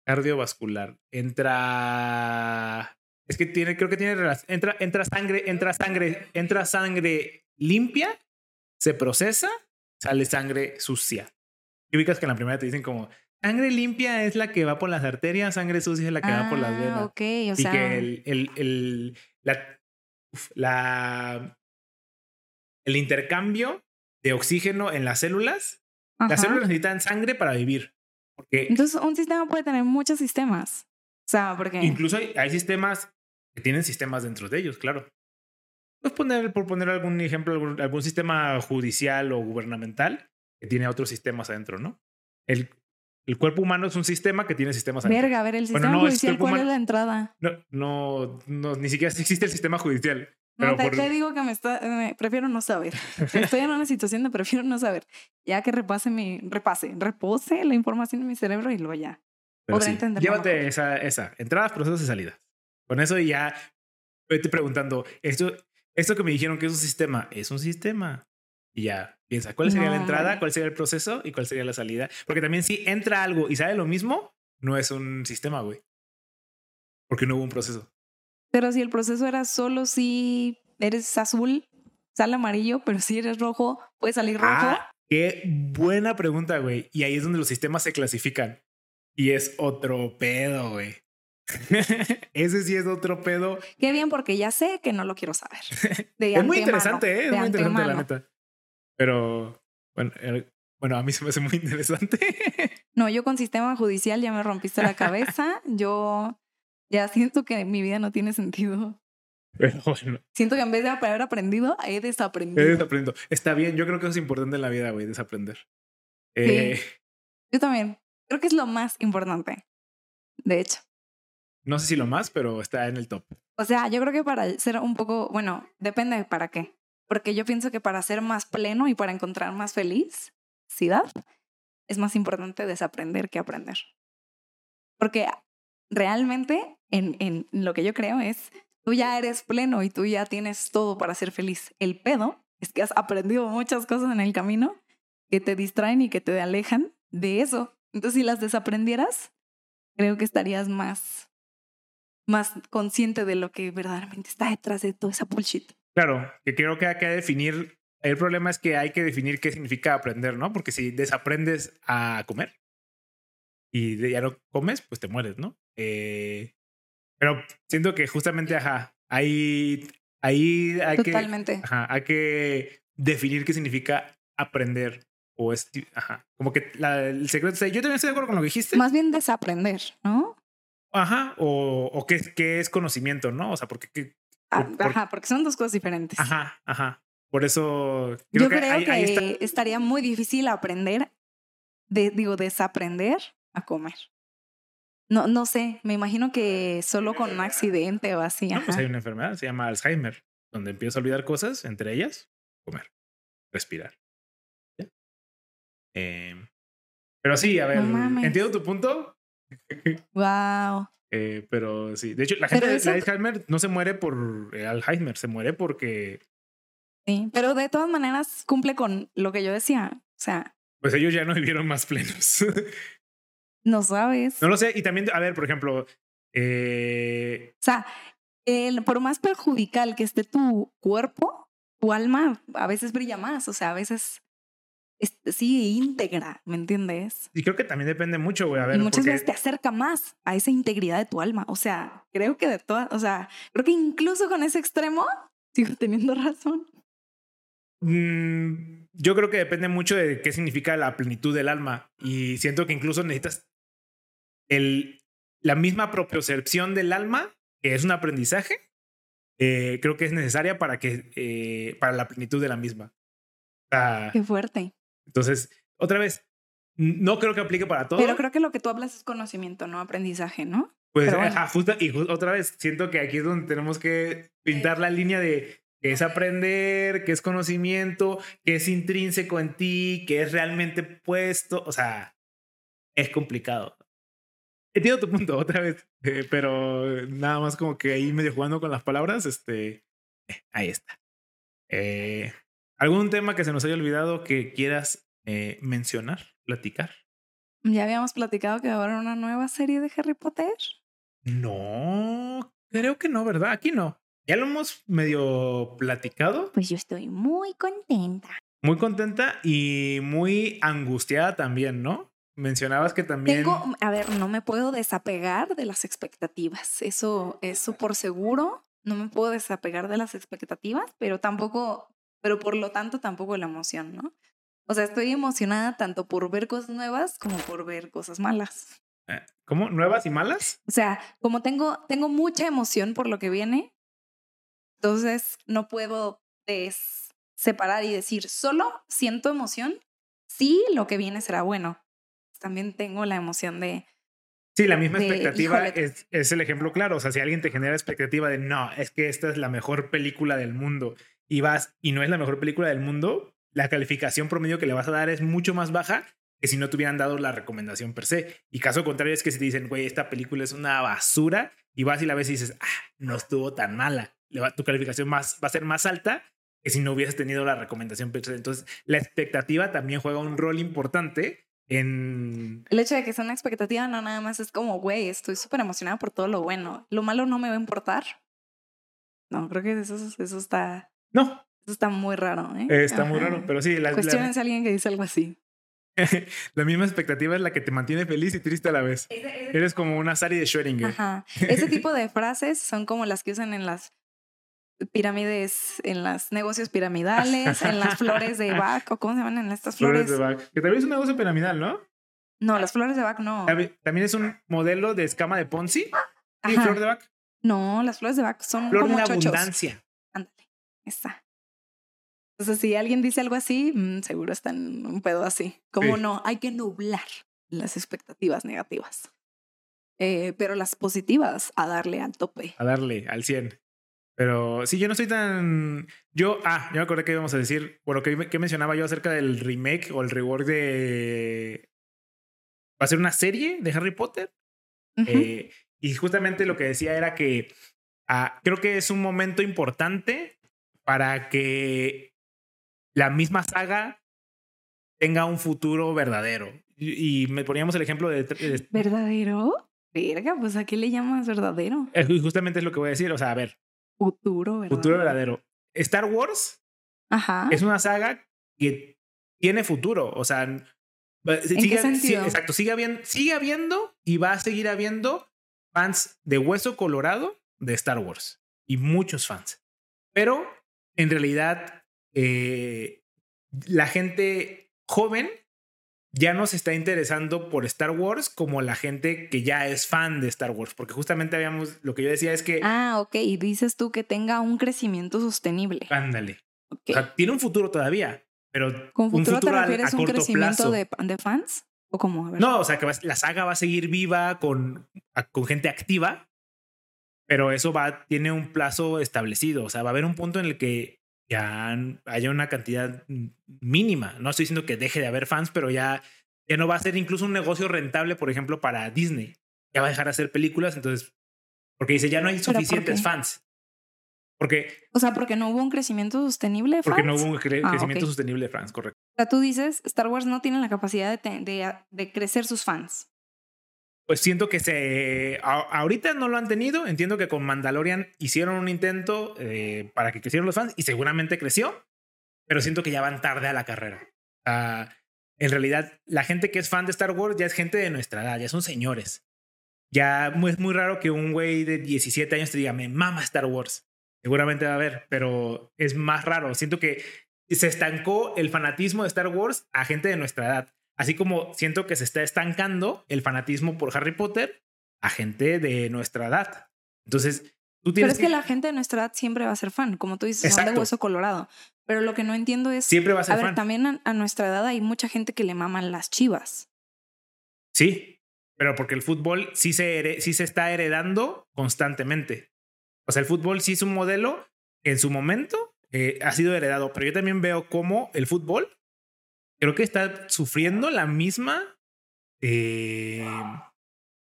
A: Cardiovascular. Entra. Es que tiene, creo que tiene entra, entra sangre, entra sangre, entra sangre limpia, se procesa sale sangre sucia. Y ubicas que en la primera te dicen como, sangre limpia es la que va por las arterias, sangre sucia es la que va por las ah, venas.
B: Ok, o sea.
A: Y que el, el, el, la, la, el intercambio de oxígeno en las células, las células necesitan sangre para vivir. Porque
B: Entonces, un sistema puede tener muchos sistemas. O sea, porque.
A: Incluso hay, hay sistemas que tienen sistemas dentro de ellos, claro. Pues poner, por poner algún ejemplo, algún, sistema judicial o gubernamental que tiene otros sistemas adentro, ¿no? El, el cuerpo humano es un sistema que tiene sistemas
B: adentro. Verga, a ver, el sistema judicial, ¿cuál es la entrada?
A: No, no, no, ni siquiera [laughs] existe el sistema judicial.
B: No, te, digo que me está, prefiero no saber. Estoy en una situación de prefiero no saber. Ya que repase mi, repase, repose la información en mi cerebro y luego ya.
A: podré entender. Llévate esa, esa, entradas, procesos y salidas. Con eso ya vete preguntando, ¿esto esto que me dijeron que es un sistema, es un sistema. Y ya piensa, ¿cuál sería la entrada? ¿Cuál sería el proceso? ¿Y cuál sería la salida? Porque también si entra algo y sale lo mismo, no es un sistema, güey. Porque no hubo un proceso.
B: Pero si el proceso era solo si eres azul, sale amarillo, pero si eres rojo, puede salir rojo. Ah,
A: qué buena pregunta, güey. Y ahí es donde los sistemas se clasifican. Y es otro pedo, güey. [laughs] Ese sí es otro pedo.
B: Qué bien, porque ya sé que no lo quiero saber. [laughs]
A: es muy interesante, ¿eh? Es muy interesante, la neta. Pero, bueno, eh, bueno, a mí se me hace muy [laughs] interesante.
B: no, yo con sistema judicial ya me rompiste la cabeza. yo ya siento que mi vida no tiene sentido.
A: Pero bueno.
B: Siento que en vez de haber aprendido, he desaprendido.
A: He desaprendido. Está bien, yo creo que eso es importante en la vida, güey, desaprender. Eh,
B: yo también. Creo que es lo más importante. De hecho.
A: No sé si lo más, pero está en el top.
B: O sea, yo creo que para ser un poco, bueno, depende de para qué. Porque yo pienso que para ser más pleno y para encontrar más felicidad, es más importante desaprender que aprender. Porque realmente en, en lo que yo creo es, tú ya eres pleno y tú ya tienes todo para ser feliz. El pedo es que has aprendido muchas cosas en el camino que te distraen y que te alejan de eso. Entonces, si las desaprendieras, creo que estarías más, más consciente de lo que verdaderamente está detrás de toda esa bullshit.
A: Claro, que creo que hay que definir. El problema es que hay que definir qué significa aprender, ¿no? Porque si desaprendes a comer y ya no comes, pues te mueres, ¿no? Eh, pero siento que justamente, ajá, ahí, ahí hay
B: Totalmente.
A: que. Ajá, hay que definir qué significa aprender. O es, ajá, como que el secreto es, yo también estoy de acuerdo con lo que dijiste.
B: Más bien desaprender, ¿no?
A: Ajá, o, o qué, qué es conocimiento, ¿no? O sea, porque...
B: Ah, ajá, porque son dos cosas diferentes.
A: Ajá, ajá. Por eso...
B: Creo yo creo que estaría muy difícil aprender, de, digo, desaprender a comer. No, no sé, me imagino que solo con un accidente o así.
A: No, pues hay una enfermedad, se llama Alzheimer, donde empiezas a olvidar cosas, entre ellas, comer, respirar. Eh, pero sí, a ver, entiendo tu punto. [laughs]
B: wow.
A: Eh, pero sí, de hecho, la gente de Alzheimer no se muere por Alzheimer, se muere porque.
B: Sí, pero de todas maneras cumple con lo que yo decía. O sea.
A: Pues ellos ya no [laughs] vivieron más plenos. [laughs]
B: no sabes.
A: No lo sé. Y también, a ver, por ejemplo. Eh...
B: O sea, el, por más perjudicial que esté tu cuerpo, tu alma a veces brilla más. O sea, a veces sí íntegra, ¿me entiendes?
A: Y creo que también depende mucho, güey. A ver,
B: y muchas veces te acerca más a esa integridad de tu alma. O sea, creo que de todas, o sea, creo que incluso con ese extremo [laughs] sigo teniendo razón.
A: Mm, yo creo que depende mucho de qué significa la plenitud del alma. Y siento que incluso necesitas el, la misma propiocepción del alma, que es un aprendizaje, eh, creo que es necesaria para, que, eh, para la plenitud de la misma.
B: Qué fuerte.
A: Entonces, otra vez, no creo que aplique para todo.
B: Pero creo que lo que tú hablas es conocimiento, no aprendizaje, ¿no?
A: Pues, y otra vez, siento que aquí es donde tenemos que pintar la línea de qué es aprender, qué es conocimiento, qué es intrínseco en ti, qué es realmente puesto. O sea, es complicado. Entiendo tu punto otra vez, eh, pero nada más como que ahí medio jugando con las palabras, este, eh, ahí está. Eh, ¿Algún tema que se nos haya olvidado que quieras eh, mencionar, platicar?
B: Ya habíamos platicado que va a haber una nueva serie de Harry Potter.
A: No, creo que no, ¿verdad? Aquí no. Ya lo hemos medio platicado.
B: Pues yo estoy muy contenta.
A: Muy contenta y muy angustiada también, ¿no? Mencionabas que también.
B: Tengo, a ver, no me puedo desapegar de las expectativas. Eso, eso por seguro. No me puedo desapegar de las expectativas, pero tampoco pero por lo tanto tampoco la emoción, ¿no? O sea, estoy emocionada tanto por ver cosas nuevas como por ver cosas malas.
A: Eh, ¿Cómo? ¿Nuevas y malas?
B: O sea, como tengo, tengo mucha emoción por lo que viene, entonces no puedo separar y decir, solo siento emoción si lo que viene será bueno. También tengo la emoción de...
A: Sí, la misma expectativa es, es el ejemplo claro. O sea, si alguien te genera expectativa de, no, es que esta es la mejor película del mundo y vas y no es la mejor película del mundo, la calificación promedio que le vas a dar es mucho más baja que si no te hubieran dado la recomendación per se. Y caso contrario es que si te dicen, güey, esta película es una basura, y vas y la ves y dices, ah, no estuvo tan mala. tu calificación más, va a ser más alta que si no hubieses tenido la recomendación per se. Entonces, la expectativa también juega un rol importante en...
B: El hecho de que sea una expectativa no nada más es como, güey, estoy súper emocionada por todo lo bueno. Lo malo no me va a importar. No, creo que eso, eso está
A: no.
B: Eso está muy raro, ¿eh?
A: está muy raro, pero sí.
B: La, Cuestiones a alguien que dice algo así. [laughs]
A: la misma expectativa es la que te mantiene feliz y triste a la vez. Eres como una Sari de Schrödinger.
B: Ajá. Ese tipo [laughs] de frases son como las que usan en las pirámides, en los negocios piramidales, en las flores de [laughs] Bach, o cómo se llaman en estas flores.
A: Flores de Bach. Que también es un negocio piramidal, ¿no?
B: No, las flores de Bach no.
A: También es un modelo de escama de Ponzi. Y flor de Bach.
B: No, las flores de Bach son
A: Flor
B: como
A: de
B: chochos.
A: abundancia.
B: Ándale, esa. Entonces, si alguien dice algo así, mm, seguro está en un pedo así. Como
A: Sí.
B: no, hay que nublar las expectativas negativas. Eh, pero las positivas, a darle al tope.
A: A darle al 100. Pero sí, yo no estoy tan. Yo, ah, yo me acordé que íbamos a decir, bueno, que, que mencionaba yo acerca del remake o el rework de. Va a ser una serie de Harry Potter. Eh, y justamente lo que decía era que ah, creo que es un momento importante para que la misma saga tenga un futuro verdadero. Y, y me poníamos el ejemplo de, de-
B: ¿Verdadero? Verga, pues ¿a qué le llamas verdadero?
A: eh, justamente es lo que voy a decir. O sea, a ver,
B: Futuro, ¿verdadero?
A: futuro verdadero. Star Wars
B: Ajá.
A: es una saga que tiene futuro. O sea, sigue, exacto, sigue habiendo, sigue habiendo y va a seguir habiendo fans de hueso colorado de Star Wars y muchos fans. Pero en realidad, eh, la gente joven ya no se está interesando por Star Wars como la gente que ya es fan de Star Wars, porque justamente habíamos, lo que yo decía es que,
B: Ah, ok. Y dices tú que tenga un crecimiento sostenible.
A: ándale,
B: Ok.
A: o sea, tiene un futuro todavía, pero
B: ¿Con
A: un
B: futuro, te
A: futuro a-
B: refieres
A: a
B: a un crecimiento de, de fans? ¿O cómo? A ver.
A: No, o sea, que va- la saga va a seguir viva con, a- con gente activa, pero eso va, tiene un plazo establecido. O sea, va a haber un punto en el que ya haya una cantidad mínima. No estoy diciendo que deje de haber fans, pero ya, ya no va a ser incluso un negocio rentable, por ejemplo, para Disney. Ya va a dejar de hacer películas, entonces, porque dice, ya no hay
B: ¿Pero por
A: suficientes fans. Porque,
B: O sea, porque no hubo un crecimiento sostenible de
A: porque no
B: fans.
A: hubo un cre-
B: Ah,
A: crecimiento sostenible de fans, correcto.
B: O sea, tú dices, Star Wars no tiene la capacidad de, de, de crecer sus fans.
A: Pues siento que se. a- ahorita no lo han tenido. Entiendo que con Mandalorian hicieron un intento eh, para que crecieran los fans y seguramente creció, pero siento que ya van tarde a la carrera. Ah, en realidad, la gente que es fan de Star Wars ya es gente de nuestra edad, ya son señores. Ya es muy raro que un güey de 17 años te diga, me mama Star Wars. Seguramente va a haber, pero es más raro. Siento que se estancó el fanatismo de Star Wars a gente de nuestra edad. Así como siento que se está estancando el fanatismo por Harry Potter a gente de nuestra edad. Entonces, tú
B: Pero
A: tienes
B: es que la gente de nuestra edad siempre va a ser fan, como tú dices, son de
A: Exacto.
B: hueso colorado. Pero lo que no entiendo es,
A: siempre va a
B: a
A: ser
B: ver,
A: fan.
B: también a, a nuestra edad hay mucha gente que le maman las chivas.
A: Sí, pero porque el fútbol sí se, sí se está heredando constantemente. O sea, el fútbol sí es un modelo que en su momento eh, ha sido heredado, pero yo también veo cómo el fútbol creo que está sufriendo la misma eh,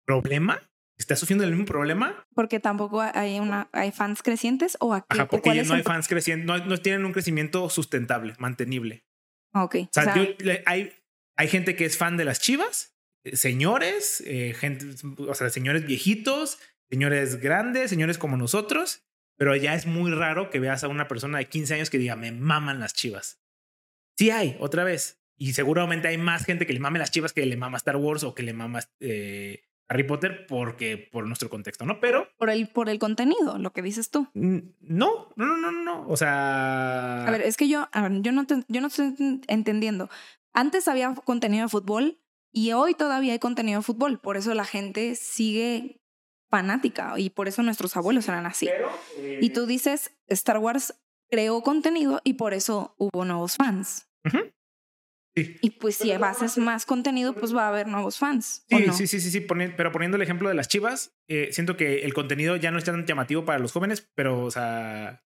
A: problema, está sufriendo el mismo problema,
B: Porque tampoco hay una hay fans crecientes o aquí.
A: Ajá, porque ya no hay fans creciendo, no, no tienen un crecimiento sustentable, mantenible.
B: Ah, Ok.
A: O sea, yo- hay, hay gente que es fan de las chivas, eh, señores, eh, gente, o sea, señores viejitos, señores grandes, señores como nosotros, pero ya es muy raro que veas a una persona de 15 años que diga, me maman las chivas. Sí hay, otra vez. Y seguramente hay más gente que le mame las chivas que le mama Star Wars o que le mama eh, Harry Potter porque por nuestro contexto, ¿no? Pero
B: por el por el contenido, lo que dices tú.
A: no, no, no, no, no. O sea,
B: A ver, es que yo, ver, yo no te- yo no estoy ent- entendiendo. Antes había contenido de fútbol y hoy todavía hay contenido de fútbol. Por eso la gente sigue fanática y por eso nuestros abuelos eran así.
A: pero, eh,
B: Y tú dices, Star Wars creó contenido y por eso hubo nuevos fans.
A: ujú. Sí.
B: Y pues si haces más contenido, pues va a haber nuevos fans. ¿o
A: Sí,
B: no?
A: sí, sí, sí, pero poniendo el ejemplo de las chivas, eh, siento que el contenido ya no es tan llamativo para los jóvenes, pero, o sea,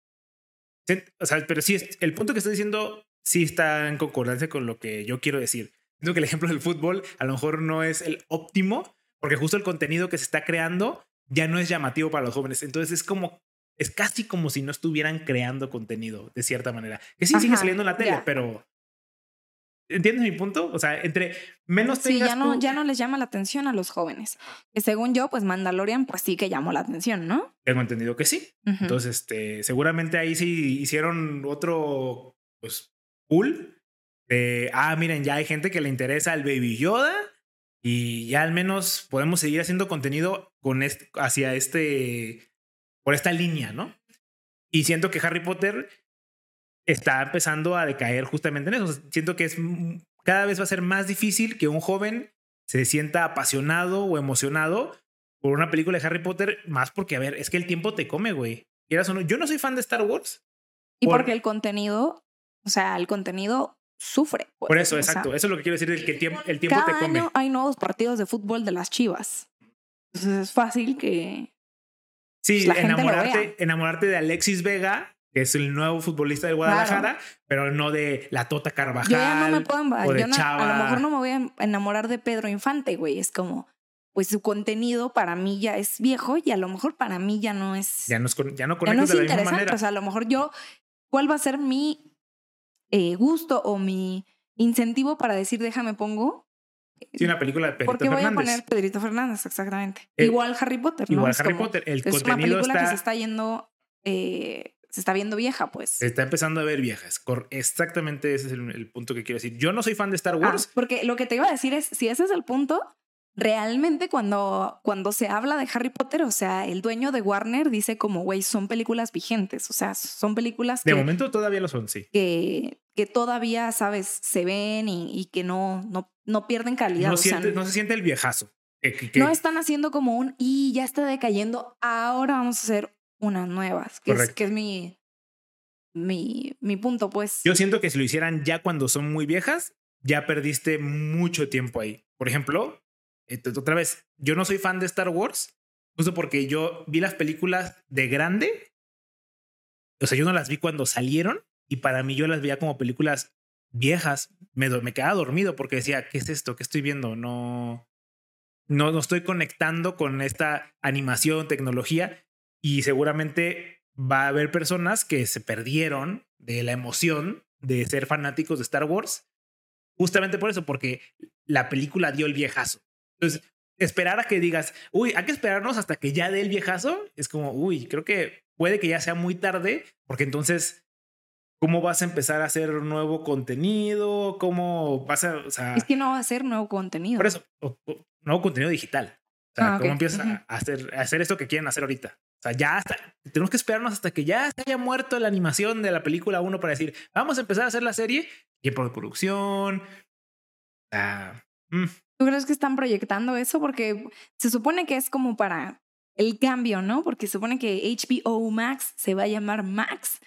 A: se- o sea, pero sí, es- el punto que estoy diciendo sí está en concordancia con lo que yo quiero decir. Siento que el ejemplo del fútbol a lo mejor no es el óptimo, porque justo el contenido que se está creando ya no es llamativo para los jóvenes. Entonces es como, es casi como si no estuvieran creando contenido, de cierta manera. Que sí sigue saliendo en la tele,
B: ya.
A: pero... ¿Entiendes mi punto? O sea, entre menos
B: Sí,
A: tengas
B: ya no,
A: tú-
B: ya no les llama la atención a los jóvenes. Que según yo, pues Mandalorian, pues sí que llamó la atención, ¿no?
A: Tengo entendido que sí. Entonces, este, seguramente ahí sí hicieron otro, pues, cool. De, ah, miren, ya hay gente que le interesa el Baby Yoda y ya al menos podemos seguir haciendo contenido con este, hacia este, por esta línea, ¿no? Y siento que Harry Potter está empezando a decaer justamente en eso. O sea, siento que es cada vez va a ser más difícil que un joven se sienta apasionado o emocionado por una película de Harry Potter, más porque, a ver, es que el tiempo te come, güey. Quieras o no, yo no soy fan de Star Wars.
B: Y porque el contenido, o sea, el contenido sufre.
A: Pues, por eso, exacto. eso es lo que quiero decir, el que el tiempo, el tiempo
B: te
A: come.
B: Año hay nuevos partidos de fútbol de las chivas. Entonces es fácil que.
A: Sí, pues, enamorarte, enamorarte de Alexis Vega que es el nuevo futbolista de Guadalajara, pero no de la Tota Carvajal. Yo ya no me puedo
B: o de A lo mejor no me voy a enamorar de Pedro Infante, güey. Es como, pues su contenido para mí ya es viejo y a lo mejor para mí ya no es.
A: Ya no, es, ya no de la misma manera.
B: O sea, a lo mejor yo, ¿cuál va a ser mi eh, gusto o mi incentivo para decir déjame pongo?
A: Sí, una película de Pedrito
B: Fernández.
A: Porque voy a
B: poner Pedrito Fernández, exactamente. Eh, igual Harry Potter, ¿no?
A: Igual Harry Potter. El es una película
B: que se está yendo eh, se está viendo vieja, pues.
A: Se está empezando a ver vieja. Exactamente ese es el, punto que quiero decir. Yo no soy fan de Star ah, Wars.
B: porque lo que te iba a decir es, si ese es el punto, realmente cuando, cuando se habla de Harry Potter, o sea, el dueño de Warner dice como, güey, son películas vigentes, o sea, son películas
A: que... De momento todavía lo son, sí.
B: Que, que todavía, sabes, se ven y, que no, no, no pierden calidad.
A: No, no se siente el viejazo.
B: No están haciendo como un, y ya está decayendo, ahora vamos a hacer unas nuevas, que, es, que es mi, mi, mi punto, pues.
A: Yo siento que si lo hicieran ya cuando son muy viejas, ya perdiste mucho tiempo ahí. Por ejemplo, otra vez, yo no soy fan de Star Wars, justo porque yo vi las películas de grande. O sea, yo no las vi cuando salieron y para mí yo las veía como películas viejas. Me, me quedaba dormido porque decía, ¿qué es esto? ¿Qué estoy viendo? No, no, no estoy conectando con esta animación, tecnología y seguramente va a haber personas que se perdieron de la emoción de ser fanáticos de Star Wars, justamente por eso, porque la película dio el viejazo. Entonces, esperar a que digas, uy, hay que esperarnos hasta que ya dé el viejazo, es como, uy, creo que puede que ya sea muy tarde, porque entonces, ¿cómo vas a empezar a hacer nuevo contenido? ¿Cómo vas a...? O sea,
B: es que no va a ser nuevo contenido.
A: Por eso, nuevo contenido digital. O sea, ah, ¿cómo empiezas a, hacer, a hacer esto que quieren hacer ahorita? O sea, ya hasta, tenemos que esperarnos hasta que ya se haya muerto la animación de la película 1 para decir, vamos a empezar a hacer la serie, tiempo de producción.
B: Mm. ¿Tú crees que están proyectando eso? Porque se supone que es como para el cambio, ¿no? Porque se supone que HBO Max se va a llamar Max.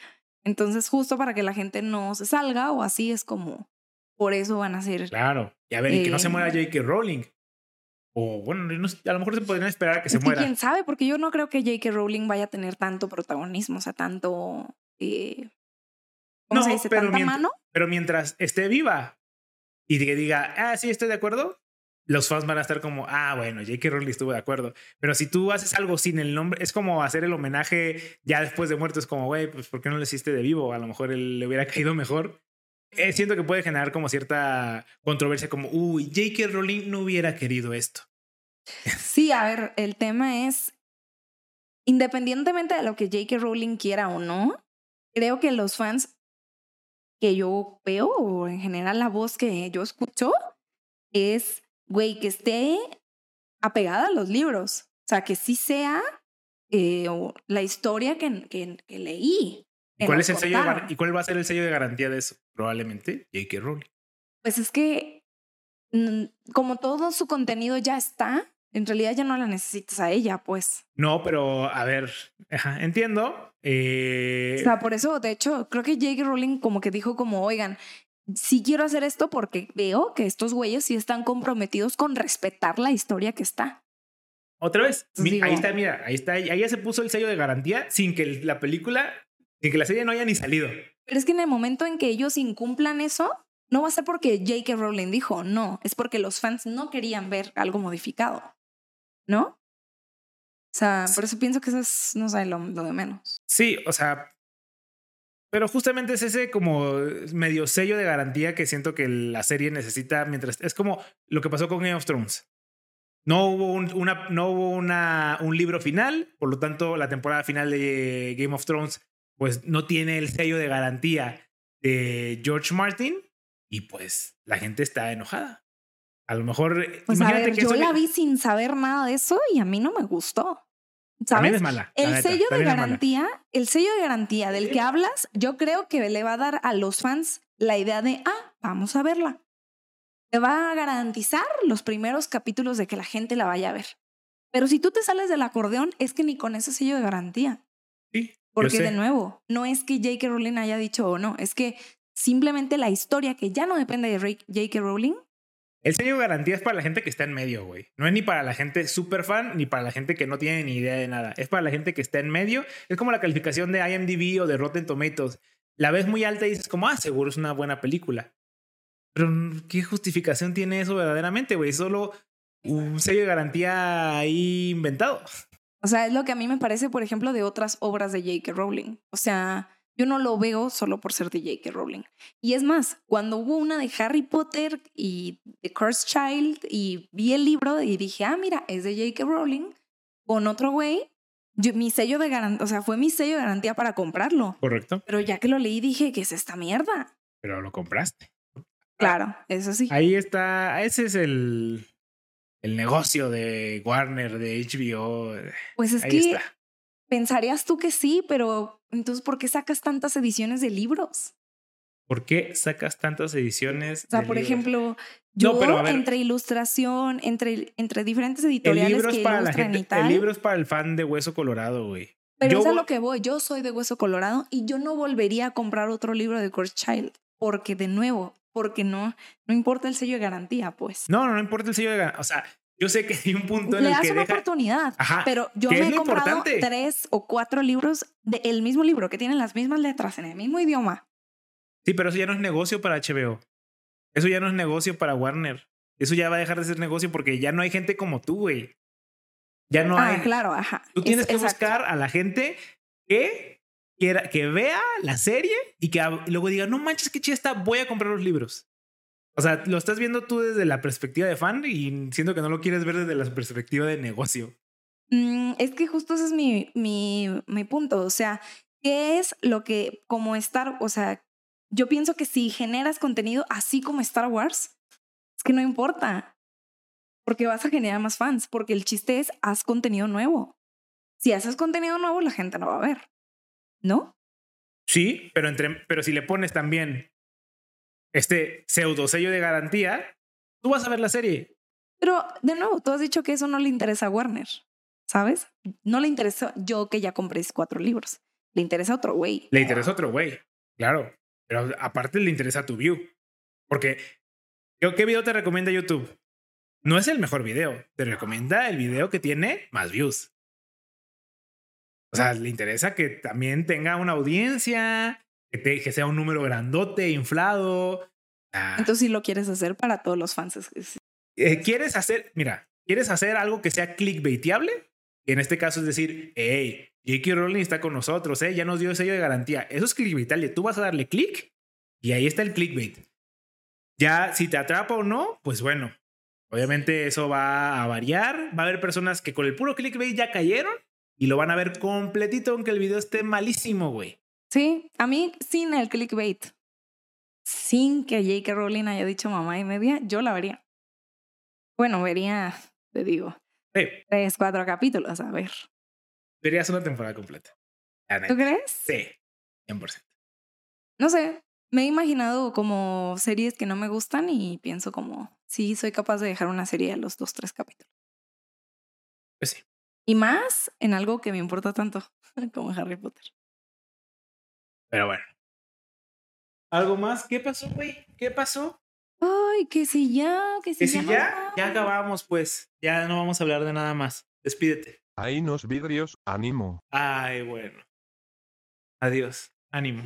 B: Entonces, justo para que la gente no se salga o así es como, por eso van a ser.
A: Claro. Y a ver, y que no se muera eh, J.K. Rowling. O bueno, a lo mejor se podrían esperar que se muera.
B: quién sabe, porque yo no creo que J.K. Rowling vaya a tener tanto protagonismo, o sea, tanto. Eh, ¿Cómo no, se dice? Pero, mientras, mano?
A: pero mientras esté viva y que diga, ah, sí, estoy de acuerdo, los fans van a estar como, ah, bueno, J.K. Rowling estuvo de acuerdo. Pero si tú haces algo sin el nombre, es como hacer el homenaje ya después de muerto, es como, güey, pues ¿por qué no lo hiciste de vivo? A lo mejor él le hubiera [laughs] caído mejor. Eh, siento que puede generar como cierta controversia, como, uy, J.K. Rowling no hubiera querido esto.
B: Sí, a ver, el tema es, independientemente de lo que J.K. Rowling quiera o no, creo que los fans que yo veo, o en general la voz que yo escucho, es, güey, que esté apegada a los libros. O sea, que sí sea eh, la historia que, que, que leí.
A: ¿Y cuál, es el sello ¿Y cuál va a ser el sello de garantía de eso? Probablemente J.K. Rowling.
B: Pues es que como todo su contenido ya está, en realidad ya no la necesitas a ella, pues.
A: No, pero a ver, entiendo. Eh...
B: O sea, por eso, de hecho, creo que J.K. Rowling como que dijo como, oigan, sí quiero hacer esto porque veo que estos güeyes sí están comprometidos con respetar la historia que está.
A: Otra vez, ahí está, mira, ahí está, ahí ya se puso el sello de garantía sin que la película, sin que la serie no haya ni salido.
B: Pero es que en el momento en que ellos incumplan eso, no va a ser porque J.K. Rowling dijo, no, es porque los fans no querían ver algo modificado. ¿no? O sea, por eso pienso que eso es, no sé, lo, de menos.
A: Sí, o sea, pero justamente es ese como medio sello de garantía que siento que la serie necesita mientras... Es como lo que pasó con Game of Thrones. No hubo, un, una, no hubo una, un libro final, por lo tanto la temporada final de Game of Thrones pues no tiene el sello de garantía de George Martin y pues la gente está enojada. A lo mejor.
B: Pues a ver, yo la vi sin saber nada de eso y a mí no me gustó.
A: ¿Sabes? es mala.
B: El sello de garantía, el sello de garantía del que hablas, yo creo que le va a dar a los fans la idea de, ah, vamos a verla. Te va a garantizar los primeros capítulos de que la gente la vaya a ver. Pero si tú te sales del acordeón, es que ni con ese sello de garantía.
A: Sí.
B: Porque de nuevo, no es que J.K. Rowling haya dicho o no, es que simplemente la historia que ya no depende de J.K. Rowling.
A: El sello de garantía es para la gente que está en medio, güey. No es ni para la gente super fan ni para la gente que no tiene ni idea de nada. Es para la gente que está en medio. Es como la calificación de IMDb o de Rotten Tomatoes. La ves muy alta y dices como, ah, seguro es una buena película. Pero, ¿qué justificación tiene eso verdaderamente, güey? Solo un sello de garantía ahí inventado.
B: O sea, es lo que a mí me parece, por ejemplo, de otras obras de J.K. Rowling. O sea, yo no lo veo solo por ser de J.K. Rowling. Y es más, cuando hubo una de Harry Potter y The Cursed Child y vi el libro y dije, ah, mira, es de J.K. Rowling, con otro güey, mi sello de garantía, o sea, fue mi sello de garantía para comprarlo.
A: Correcto.
B: Pero ya que lo leí dije, ¿qué es esta mierda?
A: Pero lo compraste.
B: Claro, eso sí.
A: Ahí está, ese es el, el negocio de Warner, de HBO.
B: Pues es que pensarías tú que sí, pero entonces, ¿por qué sacas tantas ediciones de libros?
A: ¿Por qué sacas tantas ediciones?
B: O sea, por ejemplo, yo entre ilustración, entre, entre diferentes editoriales el libro es para la gente,
A: El libro es para el fan de Hueso Colorado, güey.
B: Pero es a lo que voy. Yo soy de Hueso Colorado y yo no volvería a comprar otro libro de Course Child porque, de nuevo, porque no, no importa el sello de garantía, pues.
A: No, no, no importa el sello de garantía. O sea, yo sé que hay un punto en
B: Le
A: el que.
B: Das una oportunidad. pero yo me he comprado tres o cuatro libros del mismo libro que tienen las mismas letras en el mismo idioma.
A: Sí, pero eso ya no es negocio para HBO. Eso ya no es negocio para Warner. Eso ya va a dejar de ser negocio porque ya no hay gente como tú, güey. Ya no ah,
B: claro, ajá.
A: Tú tienes que buscar a la gente que que vea la serie y que luego diga, no manches, qué chida está, voy a comprar los libros. O sea, lo estás viendo tú desde la perspectiva de fan y siento que no lo quieres ver desde la perspectiva de negocio.
B: Mm, es que justo ese es mi, mi, mi punto. O sea, ¿qué es lo que como Star, o sea, yo pienso que si generas contenido así como Star Wars, es que no importa, porque vas a generar más fans, porque el chiste es haz contenido nuevo. Si haces contenido nuevo, la gente no va a ver, ¿no?
A: Sí, pero, entre, pero si le pones también este pseudo sello de garantía, tú vas a ver la serie.
B: Pero de nuevo, tú has dicho que eso no le interesa a Warner, ¿sabes? No le interesa yo que ya compré cuatro libros. Le interesa otro güey.
A: Le interesa otro güey, claro. Pero aparte le interesa tu view. Porque, ¿qué video te recomienda YouTube? No es el mejor video. Te recomienda el video que tiene más views. O sea, le interesa que también tenga una audiencia, que, sea un número grandote, inflado.
B: Ah. Entonces sí lo quieres hacer para todos los fans.
A: Eh, ¿Quieres hacer, mira, quieres hacer algo que sea clickbaiteable? Y en este caso es decir, hey, J.K. Rowling está con nosotros, ¿eh? ya nos dio el sello de garantía. Eso es clickbaitable. Tú vas a darle click y ahí está el clickbait. Ya, si te atrapa o no, pues bueno, obviamente eso va a variar. Va a haber personas que con el puro clickbait ya cayeron y lo van a ver completito aunque el video esté malísimo, güey.
B: Sí, a mí sin el clickbait, sin que J.K. Rowling haya dicho mamá y media, yo la vería. Bueno, vería, te digo, tres, cuatro capítulos, a ver.
A: Verías una temporada completa.
B: ¿Tú crees?
A: Sí, 100%.
B: No sé, me he imaginado como series que no me gustan y pienso como, sí, soy capaz de dejar una serie a los dos, tres capítulos.
A: Pues sí.
B: Y más en algo que me importa tanto [laughs] como Harry Potter.
A: Pero bueno. ¿Algo más? ¿Qué pasó, güey? ¿Qué pasó?
B: Ay, que si ya, que si,
A: ya. ya, ya acabamos, pues. Ya no vamos a hablar de nada más. Despídete.
E: Ahí nos vidrios, ánimo.
A: Ay, bueno. Adiós, ánimo.